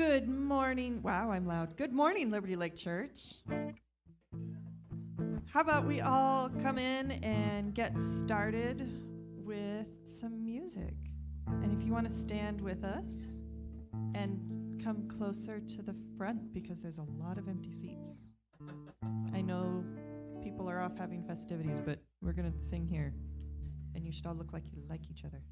Good morning. Wow, I'm loud. Good morning, Liberty Lake Church. How about we all come in and get started with some music? And if you want to stand with us and come closer to the front because there's a lot of empty seats. I know people are off having festivities, but we're going to sing here. And you should all look like you like each other.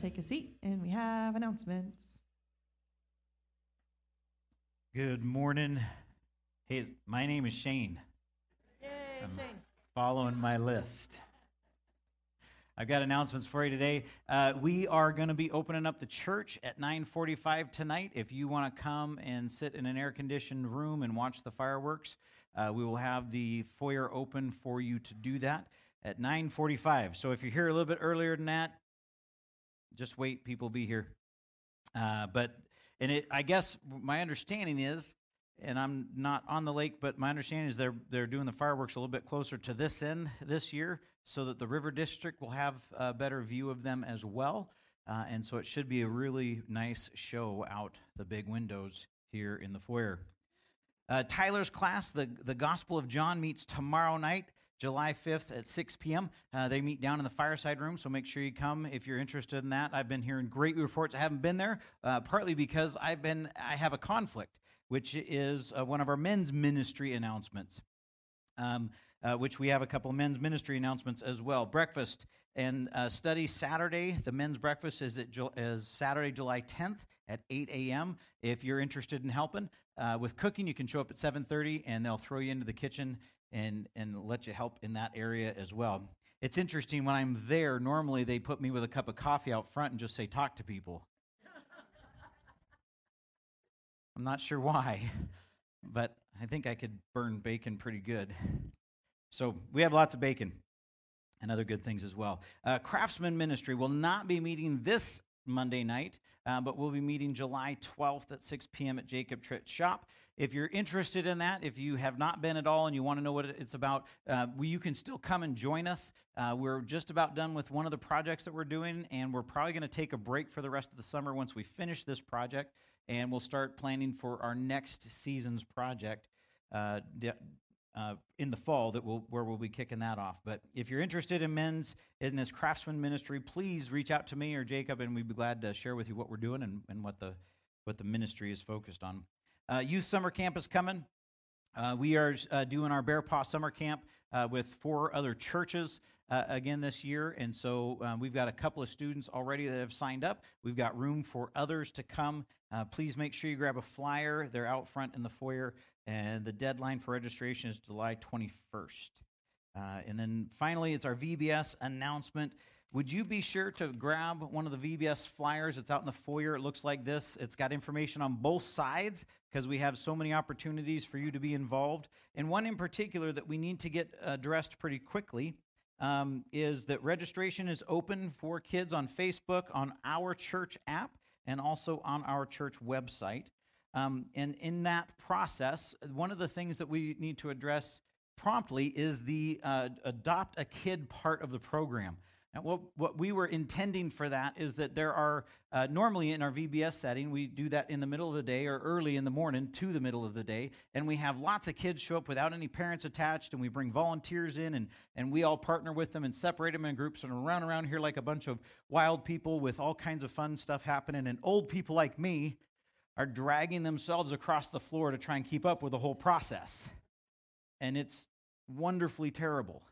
Take a seat, and we have announcements. Good morning. Hey, my name is Shane. Yay, I'm Shane. Following my list. I've got announcements for you today. Uh, we are going to be opening up the church at 9:45 tonight. If you want to come and sit in an air-conditioned room and watch the fireworks, uh, we will have the foyer open for you to do that at 9:45. So if you're here a little bit earlier than that, just wait, people be here. Uh, but and it, I guess my understanding is, and I'm not on the lake, but my understanding is they're they're doing the fireworks a little bit closer to this end this year, so that the River District will have a better view of them as well. Uh, and so it should be a really nice show out the big windows here in the foyer. Uh, Tyler's class, the, the Gospel of John, meets tomorrow night July 5th at 6 p.m. Uh, they meet down in the fireside room, so make sure you come if you're interested in that. I've been hearing great reports. I haven't been there, uh, partly because I've been I have a conflict, which is uh, one of our men's ministry announcements. Um, uh, which we have a couple of men's ministry announcements as well. Breakfast and uh, study Saturday. The men's breakfast is, at, is Saturday, July 10th at 8 a.m. If you're interested in helping uh, with cooking, you can show up at 7:30, and they'll throw you into the kitchen and, and let you help in that area as well. It's interesting when I'm there, normally they put me with a cup of coffee out front and just say, talk to people. I'm not sure why, but I think I could burn bacon pretty good. So we have lots of bacon and other good things as well. Uh, Craftsman Ministry will not be meeting this Monday night, uh, but we'll be meeting July 12th at 6 p.m. at Jacob Tritt Shop. If you're interested in that, if you have not been at all and you want to know what it's about, uh, you can still come and join us. Uh, we're just about done with one of the projects that we're doing, and we're probably going to take a break for the rest of the summer once we finish this project, and we'll start planning for our next season's project. Uh, uh, in the fall that will where we'll be kicking that off. But if you're interested in men's in this craftsman ministry, please reach out to me or Jacob, and we'd be glad to share with you what we're doing and, and what the what the ministry is focused on. Uh, youth summer camp is coming. Uh, we are uh, doing our Bear Paw summer camp uh, with four other churches uh, again this year. And so we've got a couple of students already that have signed up. We've got room for others to come. Please make sure you grab a flyer. They're out front in the foyer. And the deadline for registration is July 21st. and then finally, it's our VBS announcement. Would you be sure to grab one of the VBS flyers? It's out in the foyer. It looks like this. It's got information on both sides because we have so many opportunities for you to be involved. And one in particular that we need to get addressed pretty quickly um, is that registration is open for kids on Facebook, on our church app, and also on our church website. Um, and in that process, one of the things that we need to address promptly is the uh, adopt a kid part of the program. And what, what we were intending for that is that there are, uh, normally in our VBS setting, we do that in the middle of the day or early in the morning to the middle of the day. And we have lots of kids show up without any parents attached, and we bring volunteers in, and, and we all partner with them and separate them in groups and run around here like a bunch of wild people with all kinds of fun stuff happening. And old people like me are dragging themselves across the floor to try and keep up with the whole process. And it's wonderfully terrible.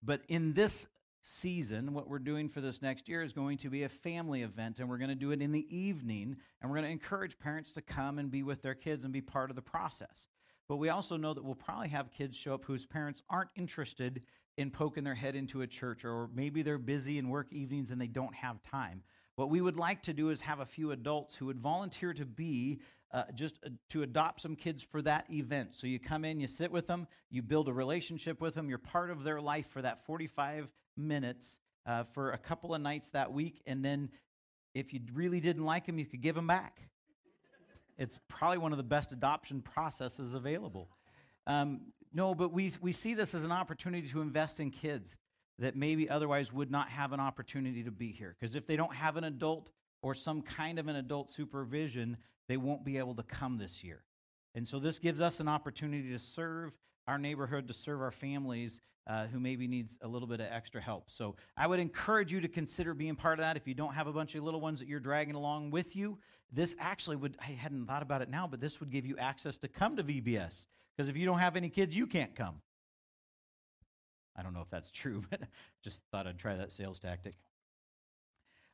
But in this season, what we're doing for this next year is going to be a family event, and we're going to do it in the evening, and we're going to encourage parents to come and be with their kids and be part of the process. But we also know that we'll probably have kids show up whose parents aren't interested in poking their head into a church, or maybe they're busy and work evenings and they don't have time. What we would like to do is have a few adults who would volunteer to be uh, just uh, to adopt some kids for that event. So you come in, you sit with them, you build a relationship with them, you're part of their life for that 45 minutes uh, for a couple of nights that week, and then if you really didn't like them, you could give them back. It's probably one of the best adoption processes available. Um, no, but we, we see this as an opportunity to invest in kids that maybe otherwise would not have an opportunity to be here. Because if they don't have an adult or some kind of an adult supervision, they won't be able to come this year. And so this gives us an opportunity to serve our neighborhood, to serve our families uh, who maybe needs a little bit of extra help. So I would encourage you to consider being part of that. If you don't have a bunch of little ones that you're dragging along with you, this actually would, I hadn't thought about it now, but this would give you access to come to VBS. Because if you don't have any kids, you can't come. I don't know if that's true, but just thought I'd try that sales tactic.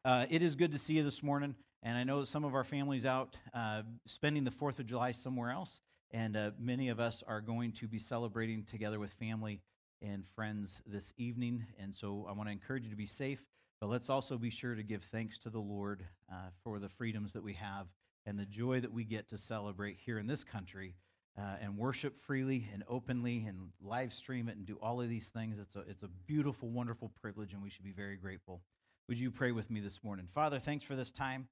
Uh, it is good to see you this morning. And I know some of our families out uh, spending the 4th of July somewhere else. And uh, many of us are going to be celebrating together with family and friends this evening. And so I want to encourage you to be safe, but let's also be sure to give thanks to the Lord uh, for the freedoms that we have and the joy that we get to celebrate here in this country uh, and worship freely and openly and live stream it and do all of these things. It's a, it's a beautiful, wonderful privilege, and we should be very grateful. Would you pray with me this morning? Father, thanks for this time.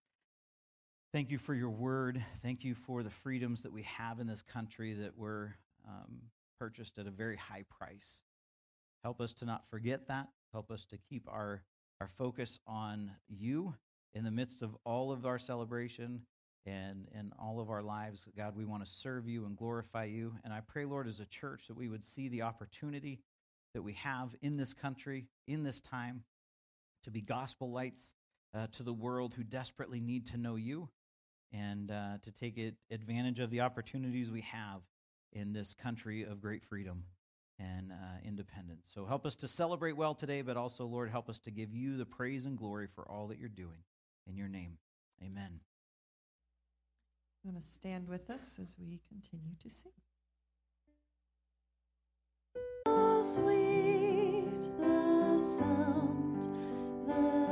Thank you for your word. Thank you for the freedoms that we have in this country that were um, purchased at a very high price. Help us to not forget that. Help us to keep our, our focus on you in the midst of all of our celebration and in all of our lives. God, we want to serve you and glorify you. And I pray, Lord, as a church, that we would see the opportunity that we have in this country, in this time, to be gospel lights uh, to the world who desperately need to know you and uh, to take it, advantage of the opportunities we have in this country of great freedom and uh, independence. So help us to celebrate well today, but also, Lord, help us to give you the praise and glory for all that you're doing. In your name, amen. I'm going to stand with us as we continue to sing. Oh, sweet the sound that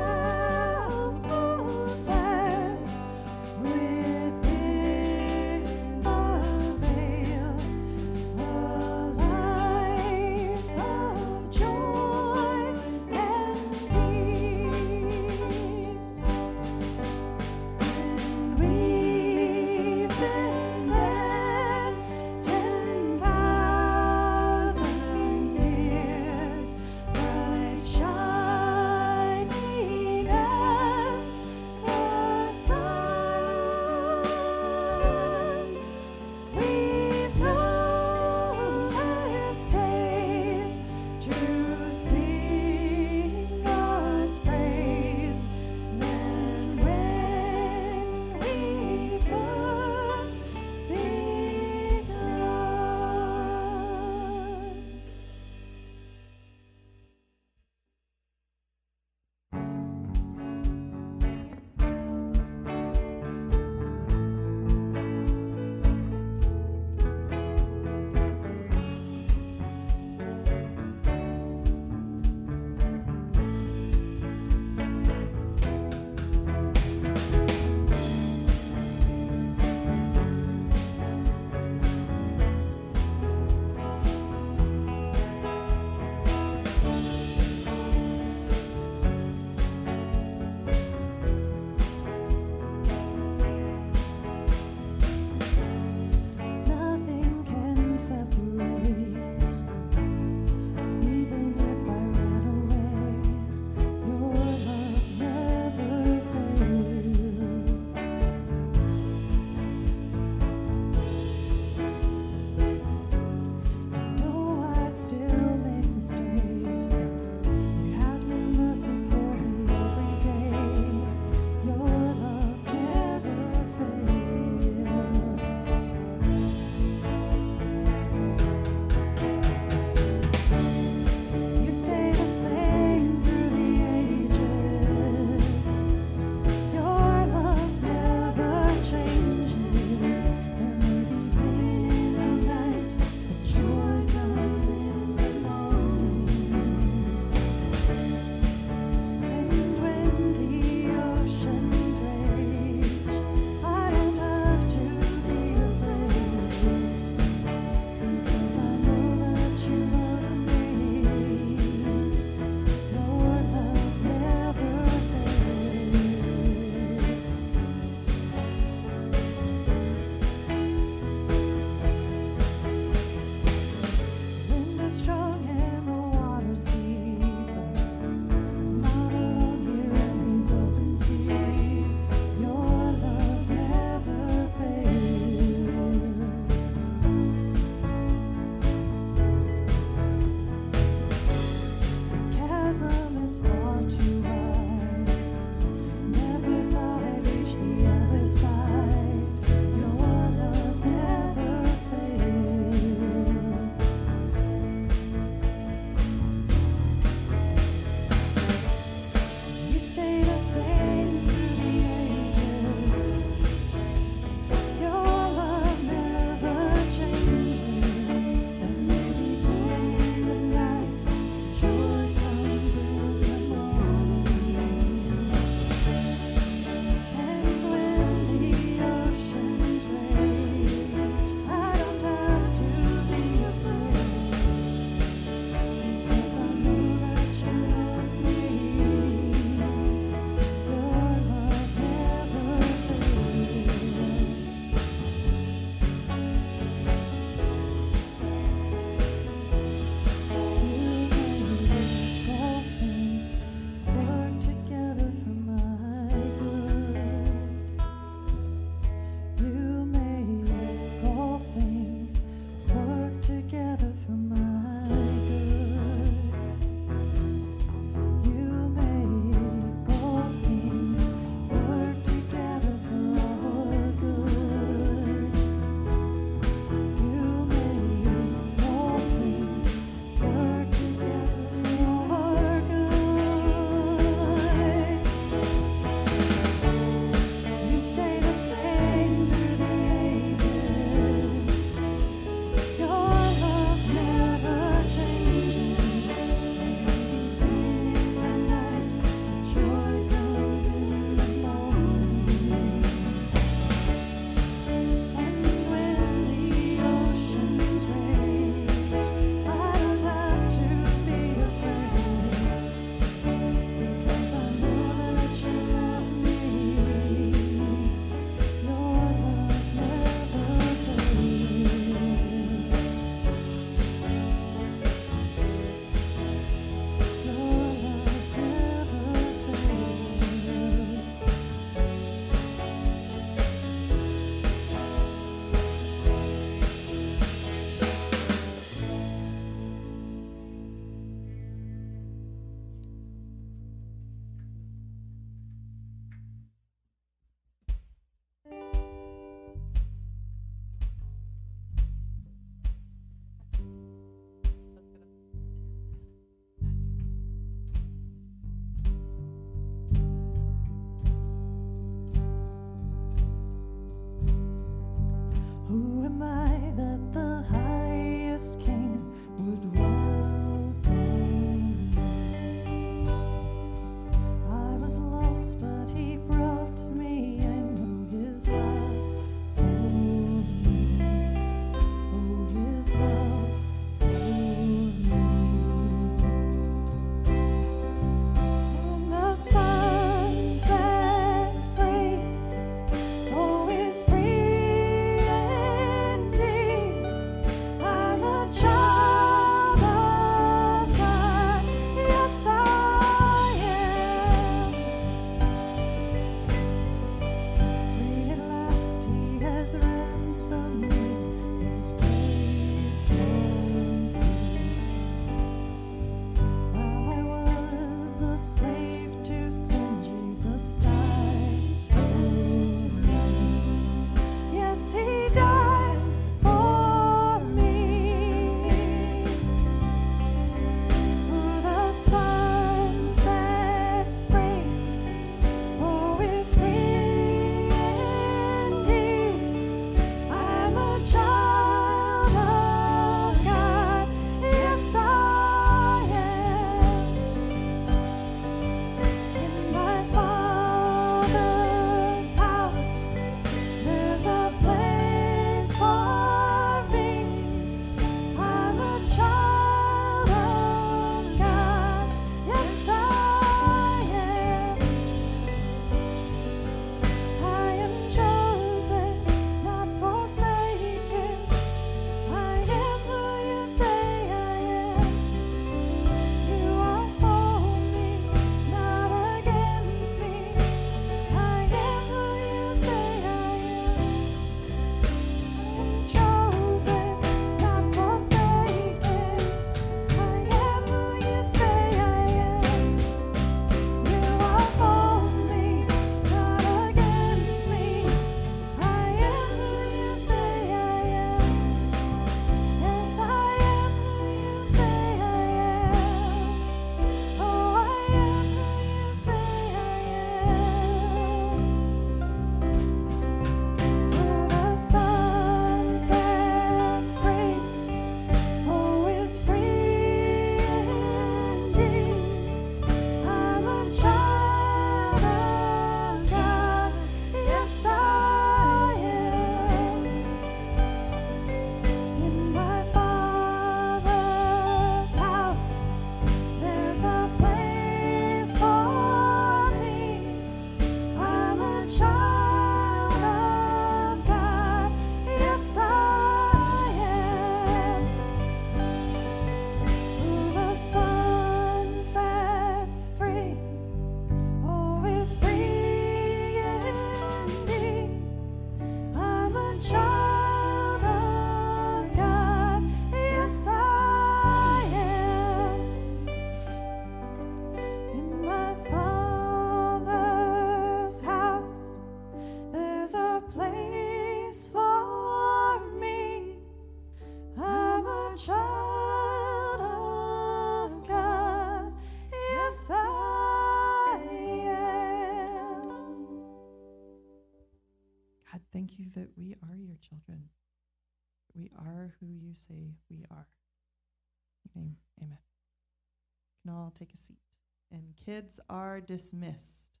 kids are dismissed.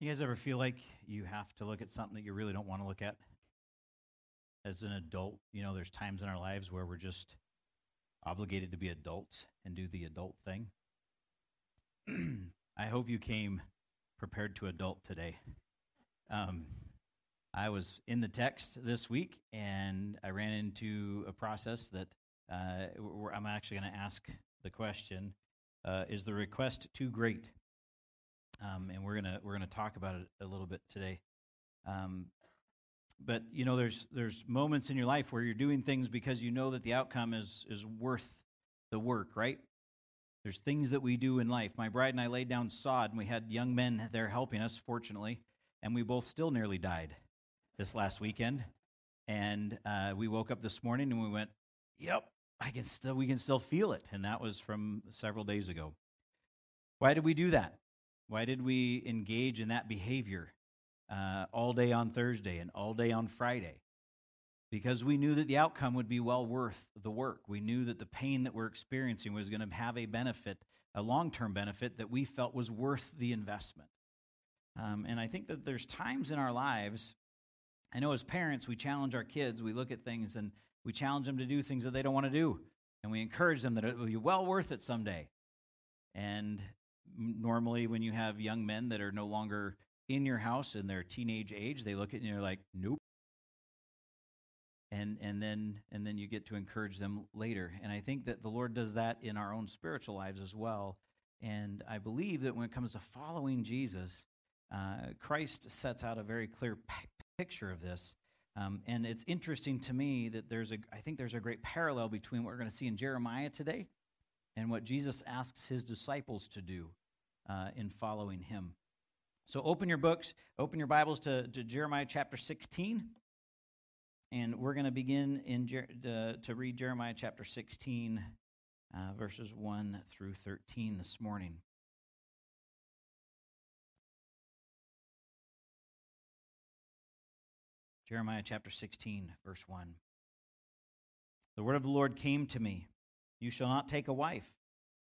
You guys ever feel like you have to look at something that you really don't want to look at? As an adult, you know, there's times in our lives where we're just obligated to be adults and do the adult thing. I hope you came prepared to adult today. Um, I was in the text this week and I ran into a process that uh, I'm actually going to ask the question uh, Is the request too great? um, and we're gonna we're gonna talk about it a little bit today. Um, but you know, there's there's moments in your life where you're doing things because you know that the outcome is is worth the work, right? There's things that we do in life. My bride and I laid down sod, and we had young men there helping us, fortunately, and we both still nearly died this last weekend. And uh, we woke up this morning and we went, "Yep, I can still we can still feel it," and that was from several days ago. Why did we do that? Why did we engage in that behavior uh, all day on Thursday and all day on Friday? Because we knew that the outcome would be well worth the work. We knew that the pain that we're experiencing was going to have a benefit, a long term benefit that we felt was worth the investment. Um, and I think that there's times in our lives I know as parents, we challenge our kids. We look at things and we challenge them to do things that they don't want to do. And we encourage them that it will be well worth it someday. And normally, when you have young men that are no longer in your house in their teenage age, they look at you and you're like, nope. And, and then and then you get to encourage them later. And I think that the Lord does that in our own spiritual lives as well. And I believe that when it comes to following Jesus, uh, Christ sets out a very clear picture of this. Um, and it's interesting to me that there's a, I think there's a great parallel between what we're going to see in Jeremiah today and what Jesus asks his disciples to do uh, in following him. So open your books, open your Bibles to, to Jeremiah chapter 16. And we're going to begin in Jer- uh, to read Jeremiah chapter 16, uh, verses 1 through 13 this morning. Jeremiah chapter 16, verse 1. The word of the Lord came to me You shall not take a wife,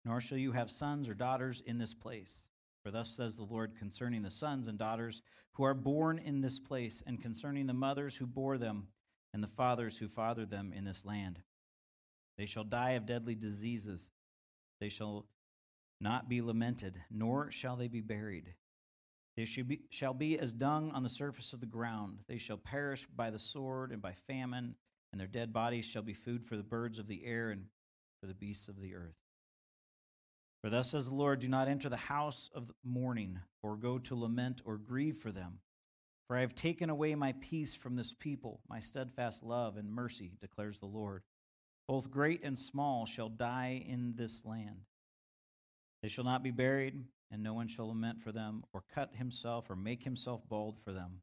nor shall you have sons or daughters in this place. For thus says the Lord concerning the sons and daughters who are born in this place, and concerning the mothers who bore them, and the fathers who fathered them in this land. They shall die of deadly diseases. They shall not be lamented, nor shall they be buried. They be, shall be as dung on the surface of the ground. They shall perish by the sword and by famine, and their dead bodies shall be food for the birds of the air and for the beasts of the earth. For thus says the Lord Do not enter the house of mourning, or go to lament or grieve for them. For I have taken away my peace from this people, my steadfast love and mercy, declares the Lord. Both great and small shall die in this land. They shall not be buried and no one shall lament for them, or cut himself, or make himself bald for them.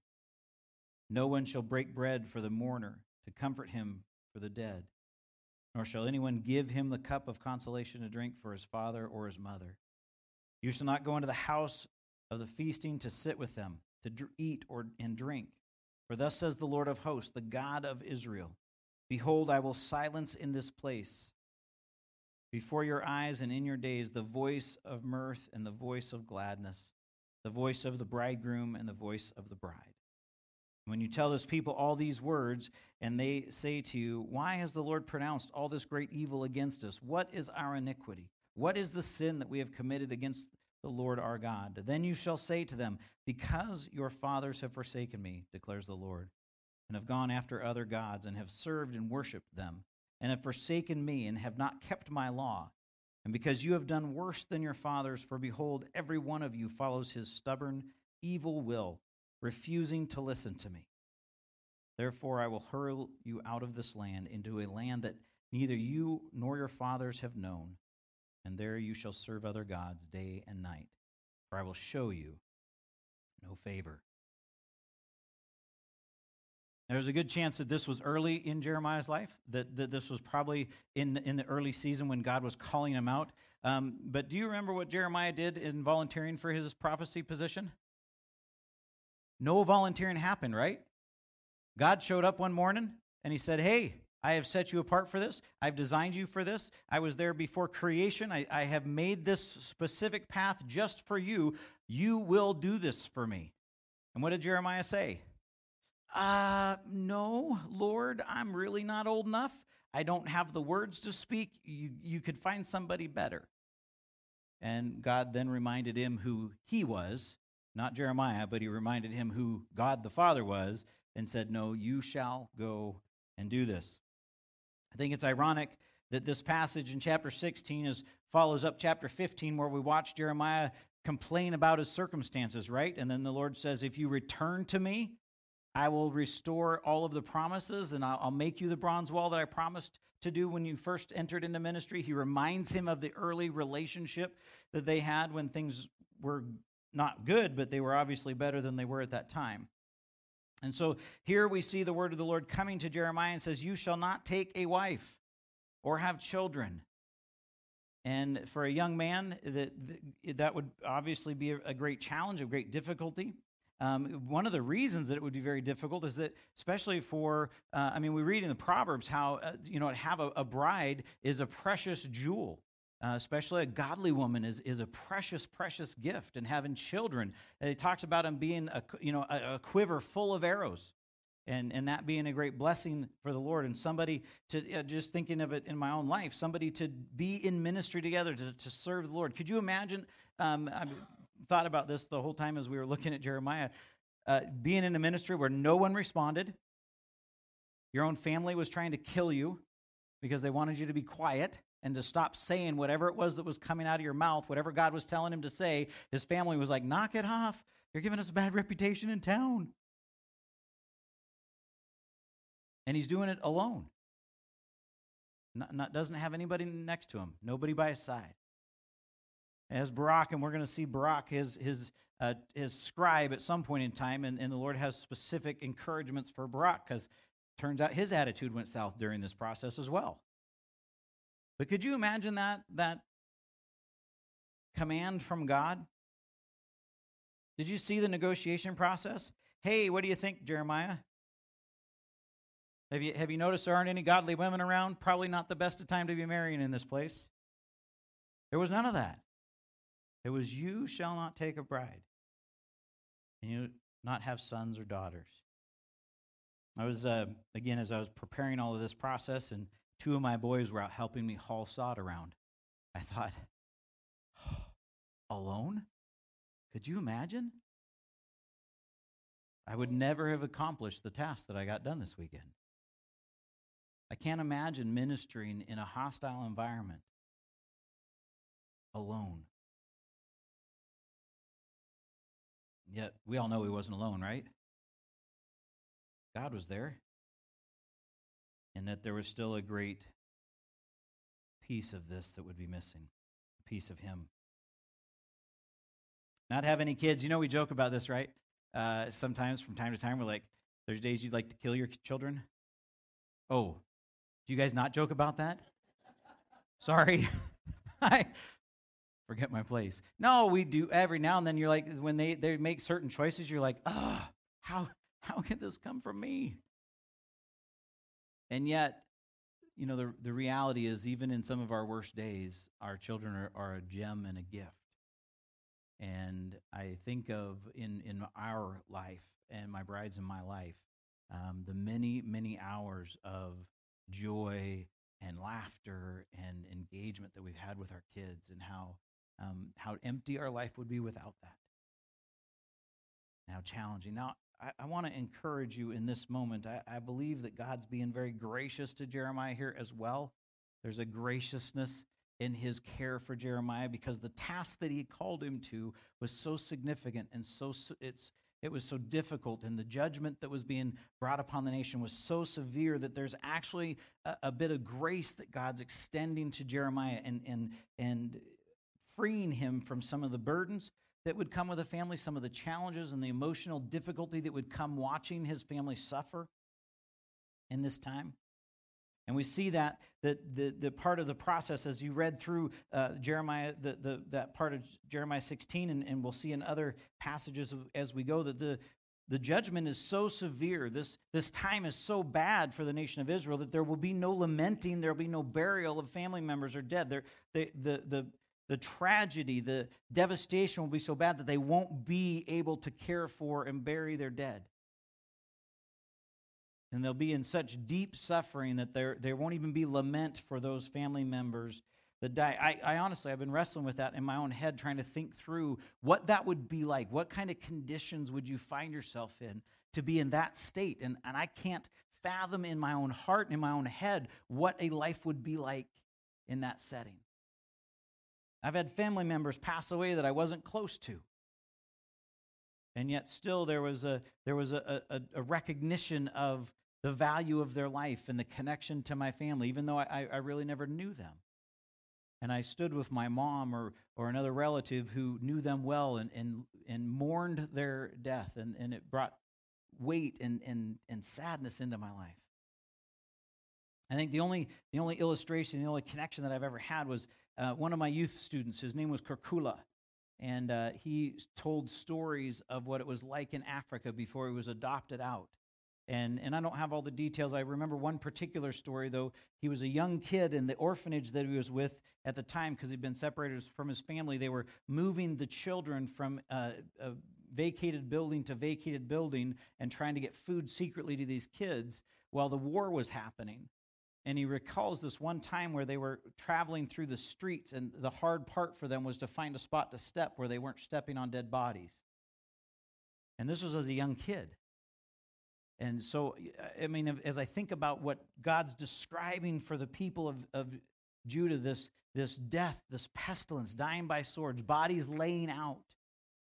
No one shall break bread for the mourner, to comfort him for the dead, nor shall anyone give him the cup of consolation to drink for his father or his mother. You shall not go into the house of the feasting to sit with them, to eat or and drink. For thus says the Lord of hosts, the God of Israel Behold, I will silence in this place before your eyes and in your days the voice of mirth and the voice of gladness, the voice of the bridegroom and the voice of the bride. When you tell this people all these words, and they say to you, Why has the Lord pronounced all this great evil against us? What is our iniquity? What is the sin that we have committed against the Lord our God? Then you shall say to them, Because your fathers have forsaken me, declares the Lord, and have gone after other gods, and have served and worshipped them and have forsaken me and have not kept my law. And because you have done worse than your fathers, for behold, every one of you follows his stubborn, evil will, refusing to listen to me. Therefore, I will hurl you out of this land into a land that neither you nor your fathers have known, and there you shall serve other gods day and night. For I will show you no favor. There's a good chance that this was early in Jeremiah's life, that, that this was probably in, in the early season when God was calling him out. Um, but do you remember what Jeremiah did in volunteering for his prophecy position? No volunteering happened, right? God showed up one morning and he said, Hey, I have set you apart for this. I've designed you for this. I was there before creation. I, I have made this specific path just for you. You will do this for me. And what did Jeremiah say? Uh, no, Lord, I'm really not old enough. I don't have the words to speak. You, you could find somebody better. And God then reminded him who he was, not Jeremiah, but he reminded him who God the Father was, and said, No, you shall go and do this. I think it's ironic that this passage in chapter 16 is follows up chapter 15 where we watch Jeremiah complain about his circumstances, right? And then the Lord says, If you return to me, I will restore all of the promises and I'll, I'll make you the bronze wall that I promised to do when you first entered into ministry. He reminds him of the early relationship that they had when things were not good, but they were obviously better than they were at that time. And so here we see the word of the Lord coming to Jeremiah and says, You shall not take a wife or have children. And for a young man, that, that would obviously be a great challenge, a great difficulty. Um, one of the reasons that it would be very difficult is that, especially for, uh, I mean, we read in the Proverbs how, uh, you know, to have a, a, bride is a precious jewel. Uh, especially a godly woman is, is a precious, precious gift. And having children, it talks about them being, a, you know, a, a quiver full of arrows and and that being a great blessing for the lord and somebody to just thinking of it in my own life somebody to be in ministry together to, to serve the lord could you imagine um, i thought about this the whole time as we were looking at jeremiah uh, being in a ministry where no one responded your own family was trying to kill you because they wanted you to be quiet and to stop saying whatever it was that was coming out of your mouth whatever god was telling him to say his family was like knock it off you're giving us a bad reputation in town and he's doing it alone. Not, not, doesn't have anybody next to him, nobody by his side. As Baruch, and we're going to see Baruch, his, his, uh, his scribe at some point in time, and, and the Lord has specific encouragements for Baruch because turns out his attitude went south during this process as well. But could you imagine that, that command from God? Did you see the negotiation process? Hey, what do you think, Jeremiah? Have you, have you noticed there aren't any godly women around? Probably not the best of time to be marrying in this place. There was none of that. It was, You shall not take a bride, and you not have sons or daughters. I was, uh, again, as I was preparing all of this process, and two of my boys were out helping me haul sod around. I thought, alone? Could you imagine? I would never have accomplished the task that I got done this weekend. I can't imagine ministering in a hostile environment alone. Yet we all know he wasn't alone, right? God was there. And that there was still a great piece of this that would be missing a piece of him. Not have any kids. You know, we joke about this, right? Uh, sometimes from time to time, we're like, there's days you'd like to kill your children. Oh, do you guys not joke about that? Sorry. I forget my place. No, we do every now and then. You're like, when they, they make certain choices, you're like, oh, how, how can this come from me? And yet, you know, the, the reality is, even in some of our worst days, our children are, are a gem and a gift. And I think of in, in our life and my bride's in my life, um, the many, many hours of joy and laughter and engagement that we've had with our kids and how um, how empty our life would be without that. Now challenging. Now I, I want to encourage you in this moment. I, I believe that God's being very gracious to Jeremiah here as well. There's a graciousness in his care for Jeremiah because the task that he called him to was so significant and so it's it was so difficult, and the judgment that was being brought upon the nation was so severe that there's actually a, a bit of grace that God's extending to Jeremiah and, and, and freeing him from some of the burdens that would come with a family, some of the challenges and the emotional difficulty that would come watching his family suffer in this time. And we see that the, the, the part of the process as you read through uh, Jeremiah, the, the, that part of Jeremiah 16, and, and we'll see in other passages as we go that the, the judgment is so severe, this, this time is so bad for the nation of Israel that there will be no lamenting, there will be no burial of family members or dead. There, the, the, the, the tragedy, the devastation will be so bad that they won't be able to care for and bury their dead and they'll be in such deep suffering that there, there won't even be lament for those family members that die. I, I honestly, I've been wrestling with that in my own head, trying to think through what that would be like. What kind of conditions would you find yourself in to be in that state? And, and I can't fathom in my own heart and in my own head what a life would be like in that setting. I've had family members pass away that I wasn't close to. and yet still there was a there was a, a, a recognition of the value of their life and the connection to my family, even though I, I really never knew them. And I stood with my mom or, or another relative who knew them well and, and, and mourned their death, and, and it brought weight and, and, and sadness into my life. I think the only, the only illustration, the only connection that I've ever had was uh, one of my youth students. His name was Kerkula. And uh, he told stories of what it was like in Africa before he was adopted out. And, and I don't have all the details. I remember one particular story, though. He was a young kid in the orphanage that he was with at the time because he'd been separated from his family. They were moving the children from uh, a vacated building to vacated building and trying to get food secretly to these kids while the war was happening. And he recalls this one time where they were traveling through the streets, and the hard part for them was to find a spot to step where they weren't stepping on dead bodies. And this was as a young kid. And so, I mean, as I think about what God's describing for the people of, of Judah, this, this death, this pestilence, dying by swords, bodies laying out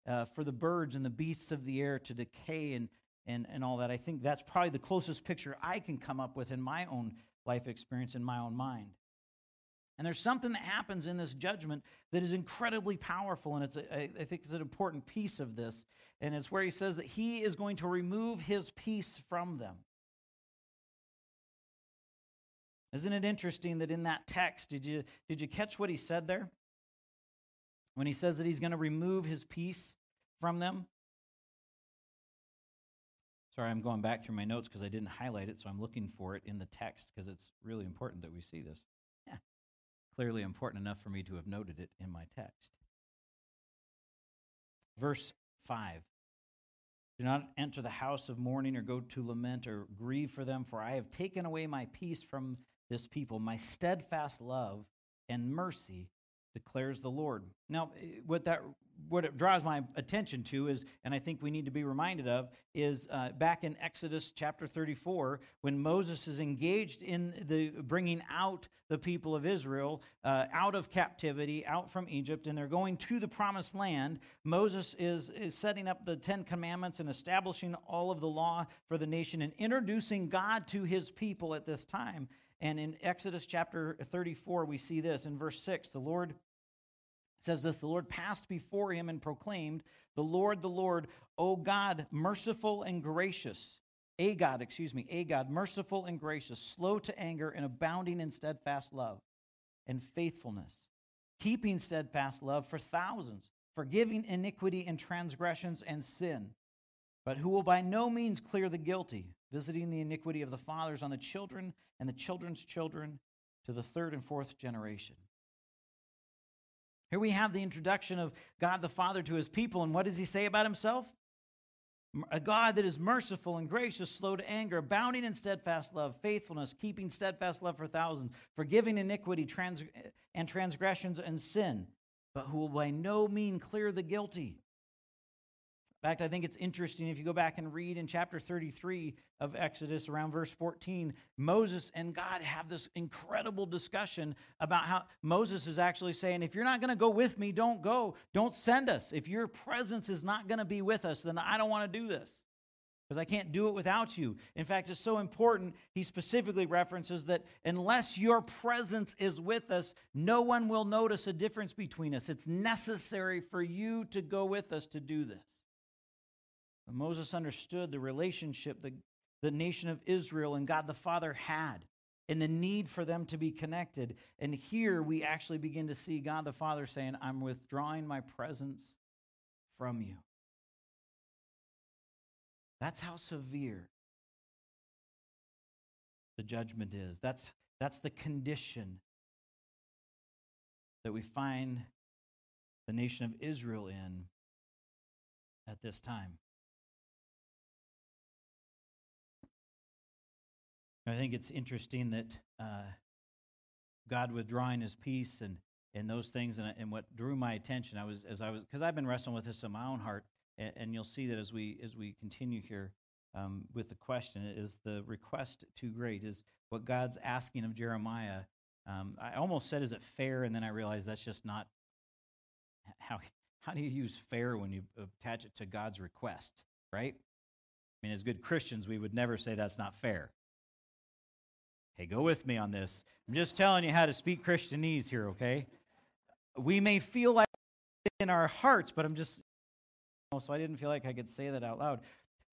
uh, for the birds and the beasts of the air to decay and, and, and all that, I think that's probably the closest picture I can come up with in my own life experience in my own mind. And there's something that happens in this judgment that is incredibly powerful, and it's a, I think it's an important piece of this. And it's where he says that he is going to remove his peace from them. Isn't it interesting that in that text, did you, did you catch what he said there? When he says that he's going to remove his peace from them? Sorry, I'm going back through my notes because I didn't highlight it, so I'm looking for it in the text because it's really important that we see this. Yeah. Clearly important enough for me to have noted it in my text. Verse 5 Do not enter the house of mourning or go to lament or grieve for them, for I have taken away my peace from this people. My steadfast love and mercy declares the Lord. Now, eh, what that what it draws my attention to is, and I think we need to be reminded of, is uh, back in Exodus chapter 34, when Moses is engaged in the bringing out the people of Israel uh, out of captivity, out from Egypt, and they're going to the promised land. Moses is, is setting up the Ten Commandments and establishing all of the law for the nation and introducing God to his people at this time. And in Exodus chapter 34, we see this in verse 6 the Lord says this the Lord passed before him and proclaimed, The Lord, the Lord, O God, merciful and gracious. A God, excuse me, a God, merciful and gracious, slow to anger and abounding in steadfast love and faithfulness, keeping steadfast love for thousands, forgiving iniquity and transgressions and sin, but who will by no means clear the guilty, visiting the iniquity of the fathers on the children and the children's children to the third and fourth generation. Here we have the introduction of God the Father to his people, and what does he say about himself? A God that is merciful and gracious, slow to anger, abounding in steadfast love, faithfulness, keeping steadfast love for thousands, forgiving iniquity trans- eh, and transgressions and sin, but who will by no mean clear the guilty, in fact, I think it's interesting if you go back and read in chapter 33 of Exodus, around verse 14, Moses and God have this incredible discussion about how Moses is actually saying, If you're not going to go with me, don't go. Don't send us. If your presence is not going to be with us, then I don't want to do this because I can't do it without you. In fact, it's so important. He specifically references that unless your presence is with us, no one will notice a difference between us. It's necessary for you to go with us to do this. Moses understood the relationship that the nation of Israel and God the Father had and the need for them to be connected. And here we actually begin to see God the Father saying, I'm withdrawing my presence from you. That's how severe the judgment is. That's, that's the condition that we find the nation of Israel in at this time. I think it's interesting that uh, God withdrawing His peace and and those things, and, and what drew my attention, I was as I was because I've been wrestling with this in my own heart, and, and you'll see that as we as we continue here um, with the question, is the request too great? Is what God's asking of Jeremiah? Um, I almost said, is it fair? And then I realized that's just not how how do you use fair when you attach it to God's request, right? I mean, as good Christians, we would never say that's not fair. Hey, go with me on this. I'm just telling you how to speak Christianese here, okay? We may feel like in our hearts, but I'm just, so I didn't feel like I could say that out loud.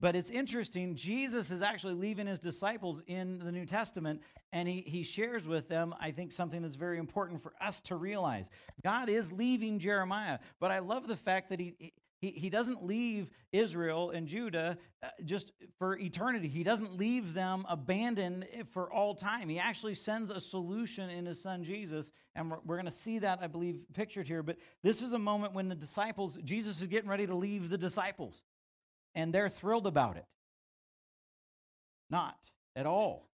But it's interesting, Jesus is actually leaving his disciples in the New Testament, and he, he shares with them, I think, something that's very important for us to realize. God is leaving Jeremiah, but I love the fact that he, he, he doesn't leave Israel and Judah uh, just for eternity. He doesn't leave them abandoned for all time. He actually sends a solution in his son Jesus. And we're, we're going to see that, I believe, pictured here. But this is a moment when the disciples, Jesus is getting ready to leave the disciples and they're thrilled about it. Not at all.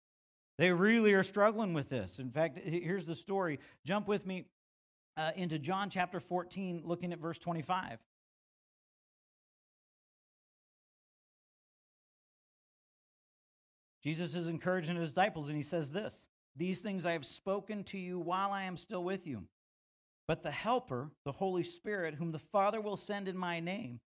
They really are struggling with this. In fact, here's the story. Jump with me uh, into John chapter 14, looking at verse 25. Jesus is encouraging his disciples, and he says this These things I have spoken to you while I am still with you. But the Helper, the Holy Spirit, whom the Father will send in my name,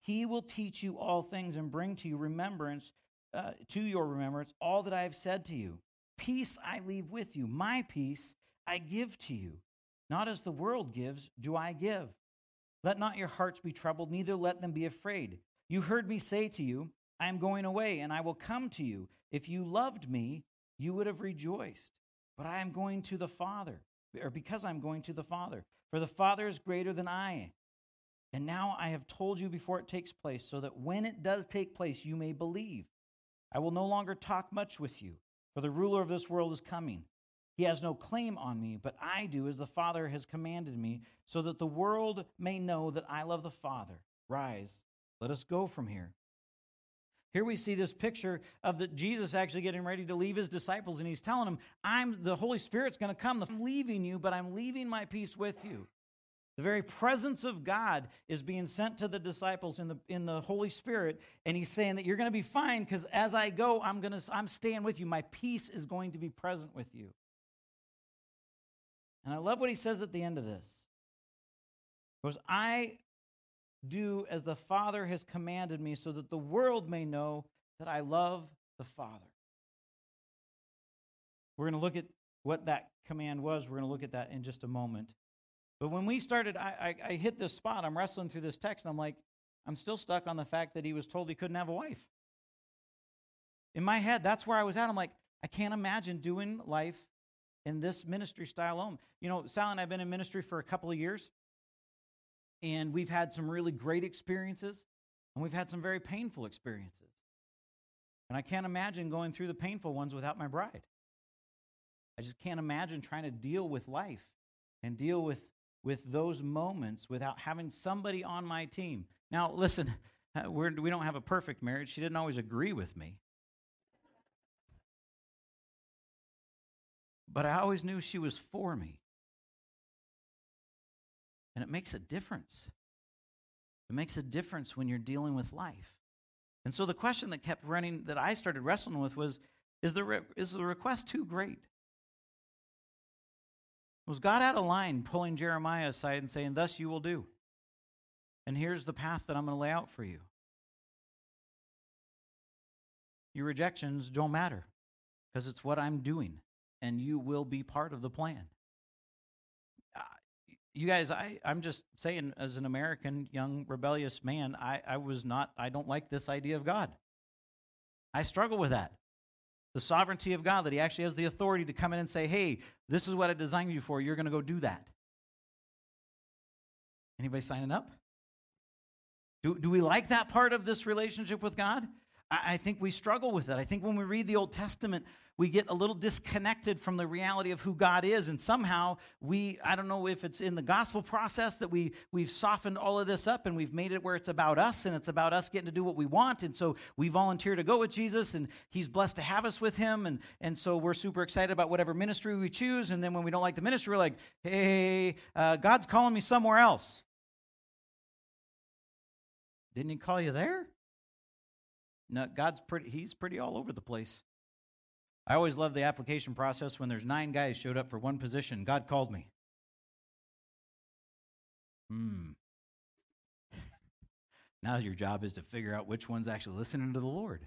he will teach you all things and bring to you remembrance, uh, to your remembrance, all that I have said to you. Peace I leave with you, my peace I give to you. Not as the world gives, do I give. Let not your hearts be troubled, neither let them be afraid. You heard me say to you, I am going away, and I will come to you. If you loved me, you would have rejoiced. But I am going to the Father, or because I'm going to the Father. For the Father is greater than I, and now I have told you before it takes place, so that when it does take place, you may believe. I will no longer talk much with you, for the ruler of this world is coming. He has no claim on me, but I do as the Father has commanded me, so that the world may know that I love the Father. Rise, let us go from here. Here we see this picture of the Jesus actually getting ready to leave his disciples, and he's telling them, I'm the Holy Spirit's going to come. I'm leaving you, but I'm leaving my peace with you. The very presence of God is being sent to the disciples in the, in the Holy Spirit, and he's saying that you're going to be fine because as I go, I'm, gonna, I'm staying with you. My peace is going to be present with you. And I love what he says at the end of this. Goes, I do as the Father has commanded me so that the world may know that I love the Father. We're going to look at what that command was. We're going to look at that in just a moment. But when we started, I, I, I, hit this spot. I'm wrestling through this text, and I'm like, I'm still stuck on the fact that he was told he couldn't have a wife. In my head, that's where I was at. I'm like, I can't imagine doing life in this ministry style home. You know, Sal and I have been in ministry for a couple of years, and we've had some really great experiences, and we've had some very painful experiences. And I can't imagine going through the painful ones without my bride. I just can't imagine trying to deal with life and deal with with those moments without having somebody on my team. Now, listen, uh, we're, we don't have a perfect marriage. She didn't always agree with me. But I always knew she was for me. And it makes a difference. It makes a difference when you're dealing with life. And so the question that kept running, that I started wrestling with was is the, re- is the request too great? Was God out of line pulling Jeremiah aside and saying, Thus you will do? And here's the path that I'm going to lay out for you. Your rejections don't matter because it's what I'm doing, and you will be part of the plan. You guys, I, I'm just saying, as an American, young, rebellious man, I, I was not, I don't like this idea of God. I struggle with that the sovereignty of God, that He actually has the authority to come in and say, hey, this is what I designed you for. You're going to go do that. Anybody signing up? Do, do we like that part of this relationship with God? I, think we struggle with it. I think when we read the Old Testament, we get a little disconnected from the reality of who God is. And somehow we, I don't know if it's in the gospel process that we, we've softened all of this up and we've made it where it's about us and it's about us getting to do what we want. And so we volunteer to go with Jesus and he's blessed to have us with him. And, and so we're super excited about whatever ministry we choose. And then when we don't like the ministry, we're like, hey, uh, God's calling me somewhere else. Didn't he call you there? No, God's pretty, he's pretty all over the place. I always love the application process when there's nine guys showed up for one position. God called me. Hmm. Now your job is to figure out which one's actually listening to the Lord.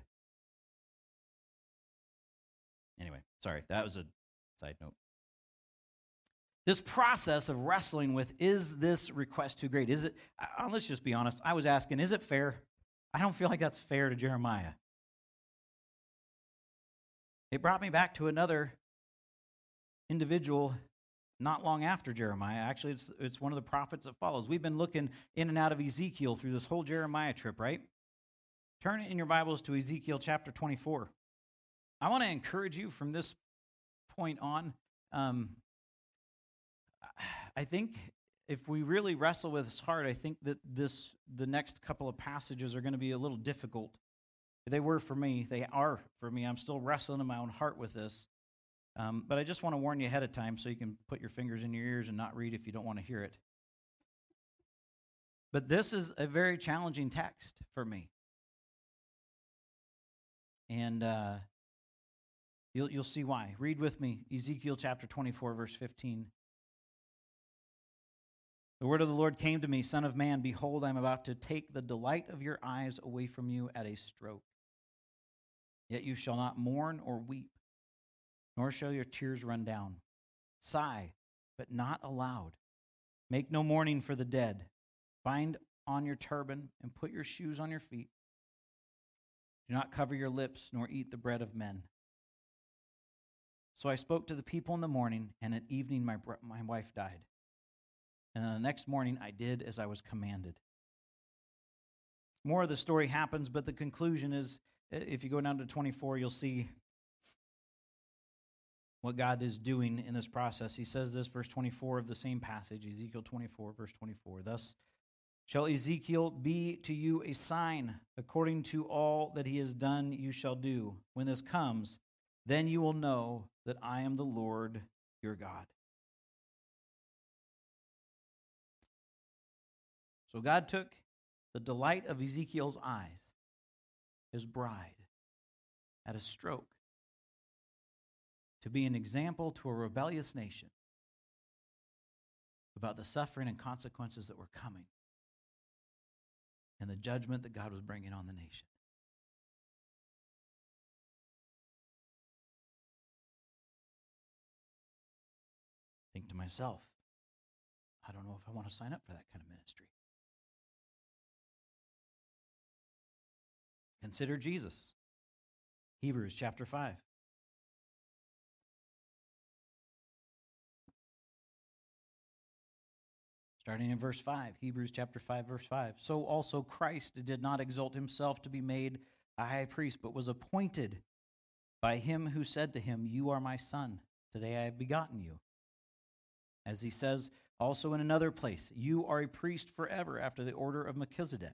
Anyway, sorry, that was a side note. This process of wrestling with is this request too great? Is it, uh, let's just be honest, I was asking, is it fair? I don't feel like that's fair to Jeremiah. It brought me back to another individual not long after Jeremiah. Actually, it's, it's one of the prophets that follows. We've been looking in and out of Ezekiel through this whole Jeremiah trip, right? Turn it in your Bibles to Ezekiel chapter 24. I want to encourage you from this point on. Um, I think if we really wrestle with this hard, I think that this the next couple of passages are going to be a little difficult. They were for me. They are for me. I'm still wrestling in my own heart with this. Um, but I just want to warn you ahead of time so you can put your fingers in your ears and not read if you don't want to hear it. But this is a very challenging text for me. And uh, you'll, you'll see why. Read with me Ezekiel chapter 24, verse 15. The word of the Lord came to me, Son of man, behold, I am about to take the delight of your eyes away from you at a stroke. Yet you shall not mourn or weep nor shall your tears run down. Sigh, but not aloud. Make no mourning for the dead. Bind on your turban and put your shoes on your feet. Do not cover your lips, nor eat the bread of men. So I spoke to the people in the morning, and at evening my, my wife died. And the next morning I did as I was commanded. More of the story happens, but the conclusion is if you go down to 24, you'll see what God is doing in this process. He says this, verse 24 of the same passage, Ezekiel 24, verse 24. Thus shall Ezekiel be to you a sign, according to all that he has done, you shall do. When this comes, then you will know that I am the Lord your God. So God took the delight of Ezekiel's eyes, his bride, at a stroke to be an example to a rebellious nation about the suffering and consequences that were coming and the judgment that God was bringing on the nation. Think to myself, I don't know if I want to sign up for that kind of ministry. Consider Jesus. Hebrews chapter 5. Starting in verse 5, Hebrews chapter 5, verse 5. So also Christ did not exalt himself to be made a high priest, but was appointed by him who said to him, You are my son. Today I have begotten you. As he says also in another place, You are a priest forever after the order of Melchizedek.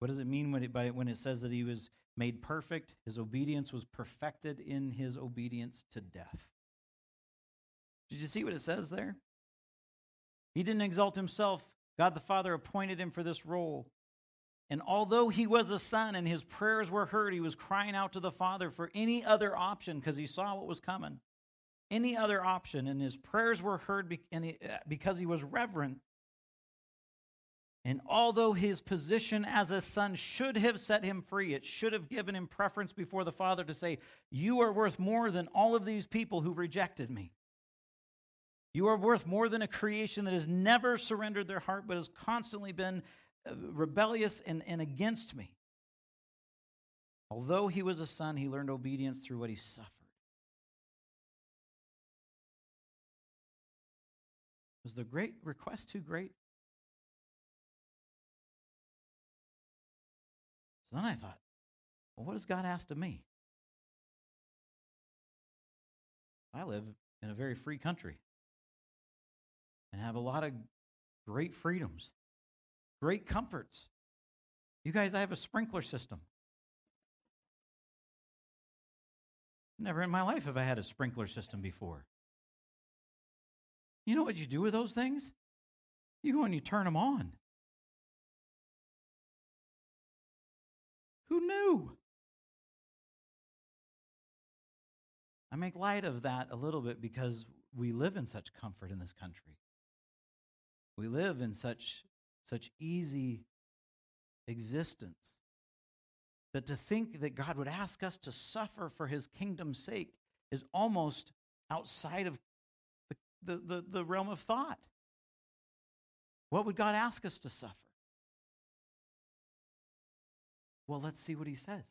What does it mean when it, by, when it says that he was made perfect? His obedience was perfected in his obedience to death. Did you see what it says there? He didn't exalt himself God the Father appointed him for this role. And although he was a son and his prayers were heard, he was crying out to the Father for any other option because he saw what was coming. Any other option. And his prayers were heard uh, because he was reverent. And although his position as a son should have set him free, it should have given him preference before the Father to say, You are worth more than all of these people who rejected me. You are worth more than a creation that has never surrendered their heart, but has constantly been uh, rebellious and, and against me. Although he was a son, he learned obedience through what he suffered. Was the great request too great? So then I thought, well, what does God ask of me? I live in a very free country and have a lot of great freedoms, great comforts. You guys, I have a sprinkler system. Never in my life have I had a sprinkler system before. You know what you do with those things? You go and you turn them on. Who knew? I make light of that a little bit because we live in such comfort in this country. We live in such such easy existence that to think that God would ask us to suffer for his kingdom's sake is almost outside of the, the, the, the realm of thought. What would God ask us to suffer? Well, let's see what he says.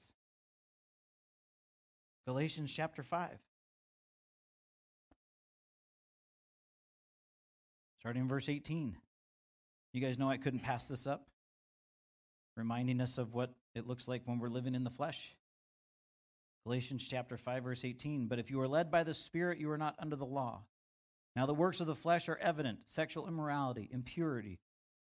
Galatians chapter 5. Starting in verse 18. You guys know I couldn't pass this up, reminding us of what it looks like when we're living in the flesh. Galatians chapter 5 verse 18, but if you are led by the Spirit, you are not under the law. Now the works of the flesh are evident: sexual immorality, impurity,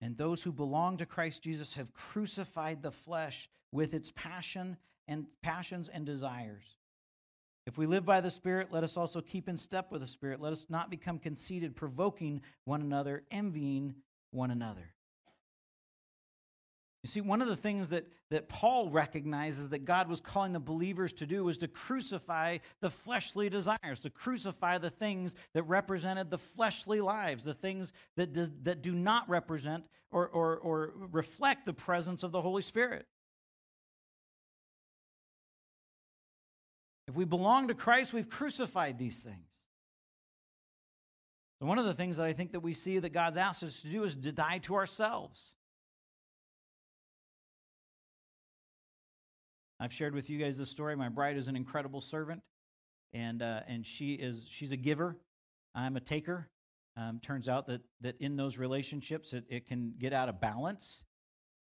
And those who belong to Christ Jesus have crucified the flesh with its passion and passions and desires. If we live by the Spirit, let us also keep in step with the Spirit. Let us not become conceited, provoking one another, envying one another. You see, one of the things that, that Paul recognizes that God was calling the believers to do was to crucify the fleshly desires, to crucify the things that represented the fleshly lives, the things that, does, that do not represent or, or, or reflect the presence of the Holy Spirit. If we belong to Christ, we've crucified these things. One of the things that I think that we see that God's asked us to do is to die to ourselves. I've shared with you guys this story. My bride is an incredible servant, and uh, and she is she's a giver. I'm a taker. Um, turns out that that in those relationships, it, it can get out of balance.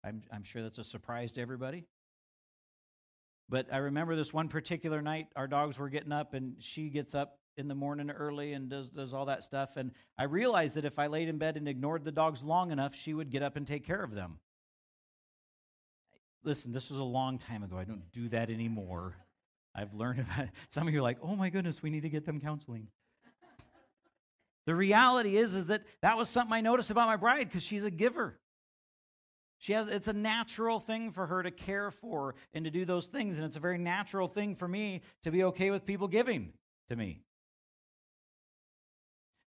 I'm I'm sure that's a surprise to everybody. But I remember this one particular night, our dogs were getting up, and she gets up in the morning early and does does all that stuff. And I realized that if I laid in bed and ignored the dogs long enough, she would get up and take care of them. Listen, this was a long time ago. I don't do that anymore. I've learned about it. Some of you are like, oh my goodness, we need to get them counseling. the reality is, is that that was something I noticed about my bride because she's a giver. She has it's a natural thing for her to care for and to do those things. And it's a very natural thing for me to be okay with people giving to me.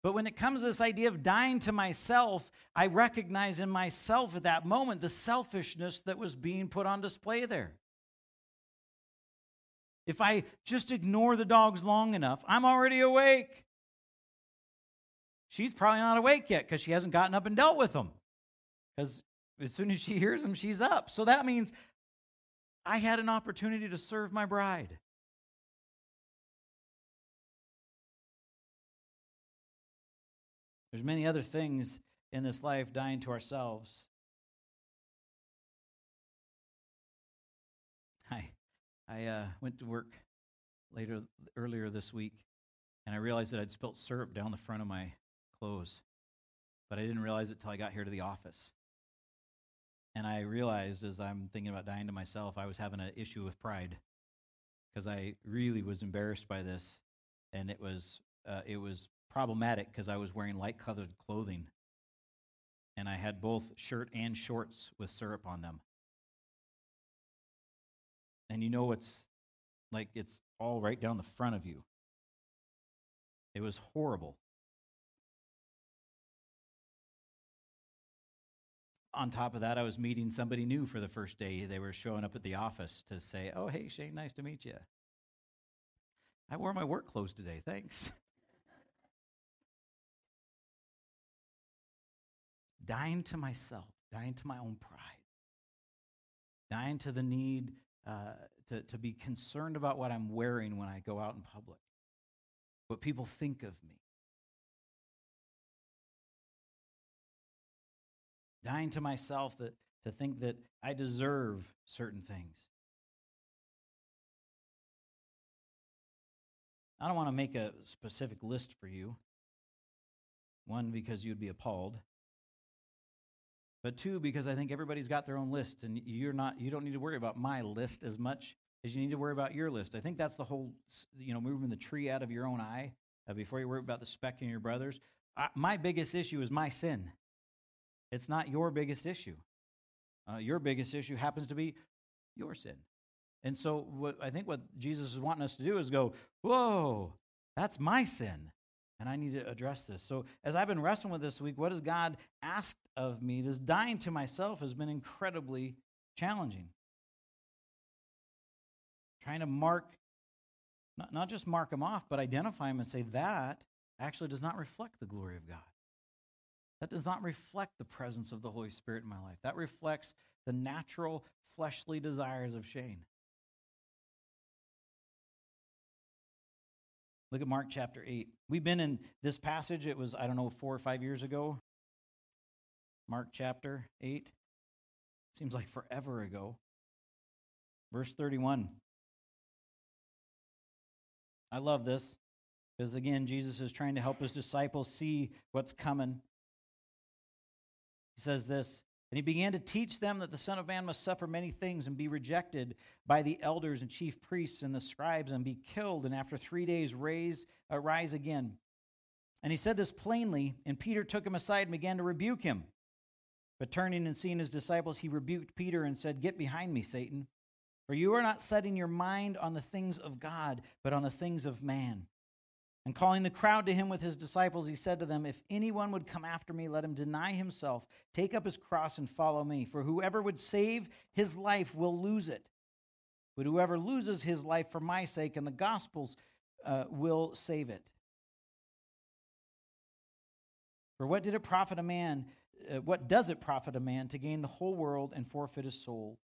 But when it comes to this idea of dying to myself, I recognize in myself at that moment the selfishness that was being put on display there. If I just ignore the dogs long enough, I'm already awake. She's probably not awake yet because she hasn't gotten up and dealt with them. Because as soon as she hears them, she's up. So that means I had an opportunity to serve my bride. There's many other things in this life dying to ourselves. I, I uh, went to work later earlier this week, and I realized that I'd spilt syrup down the front of my clothes, but I didn't realize it till I got here to the office. And I realized as I'm thinking about dying to myself, I was having an issue with pride because I really was embarrassed by this, and it was uh, it was problematic because I was wearing light colored clothing. And I had both shirt and shorts with syrup on them. And you know it's like it's all right down the front of you. It was horrible. On top of that, I was meeting somebody new for the first day. They were showing up at the office to say, Oh, hey, Shane, nice to meet you. I wore my work clothes today, thanks. dying to myself, dying to my own pride, dying to the need uh, to, to be concerned about what I'm wearing when I go out in public. what people think of me. Dying to myself that, to think that I deserve certain things. I don't want to make a specific list for you. One, because you'd be appalled. But two, because I think everybody's got their own list, and you're not you don't need to worry about my list as much as you need to worry about your list. I think that's the whole you know, moving the tree out of your own eye uh, before you worry about the speck in your brother's. I, my biggest issue is my sin. It's not your biggest issue. Uh, your biggest issue happens to be your sin. And so, what I think what Jesus is wanting us to do is go, whoa, that's my sin. And I need to address this. So, as I've been wrestling with this week, what has God asked of me? This dying to myself has been incredibly challenging. Trying to mark, not, not just mark them off, but identify them and say that actually does not reflect the glory of God. That does not reflect the presence of the Holy Spirit in my life. That reflects the natural fleshly desires of Shane. Look at Mark chapter 8. We've been in this passage, it was, I don't know, four or five years ago. Mark chapter 8. Seems like forever ago. Verse 31. I love this because, again, Jesus is trying to help his disciples see what's coming. He says this and he began to teach them that the Son of Man must suffer many things and be rejected by the elders and chief priests and the scribes and be killed, and after three days raise, uh, rise again. And he said this plainly, and Peter took him aside and began to rebuke him. But turning and seeing his disciples, he rebuked Peter and said, Get behind me, Satan, for you are not setting your mind on the things of God, but on the things of man. And calling the crowd to him with his disciples, he said to them, If anyone would come after me, let him deny himself, take up his cross, and follow me. For whoever would save his life will lose it. But whoever loses his life for my sake and the gospel's uh, will save it. For what did it profit a man? Uh, what does it profit a man to gain the whole world and forfeit his soul?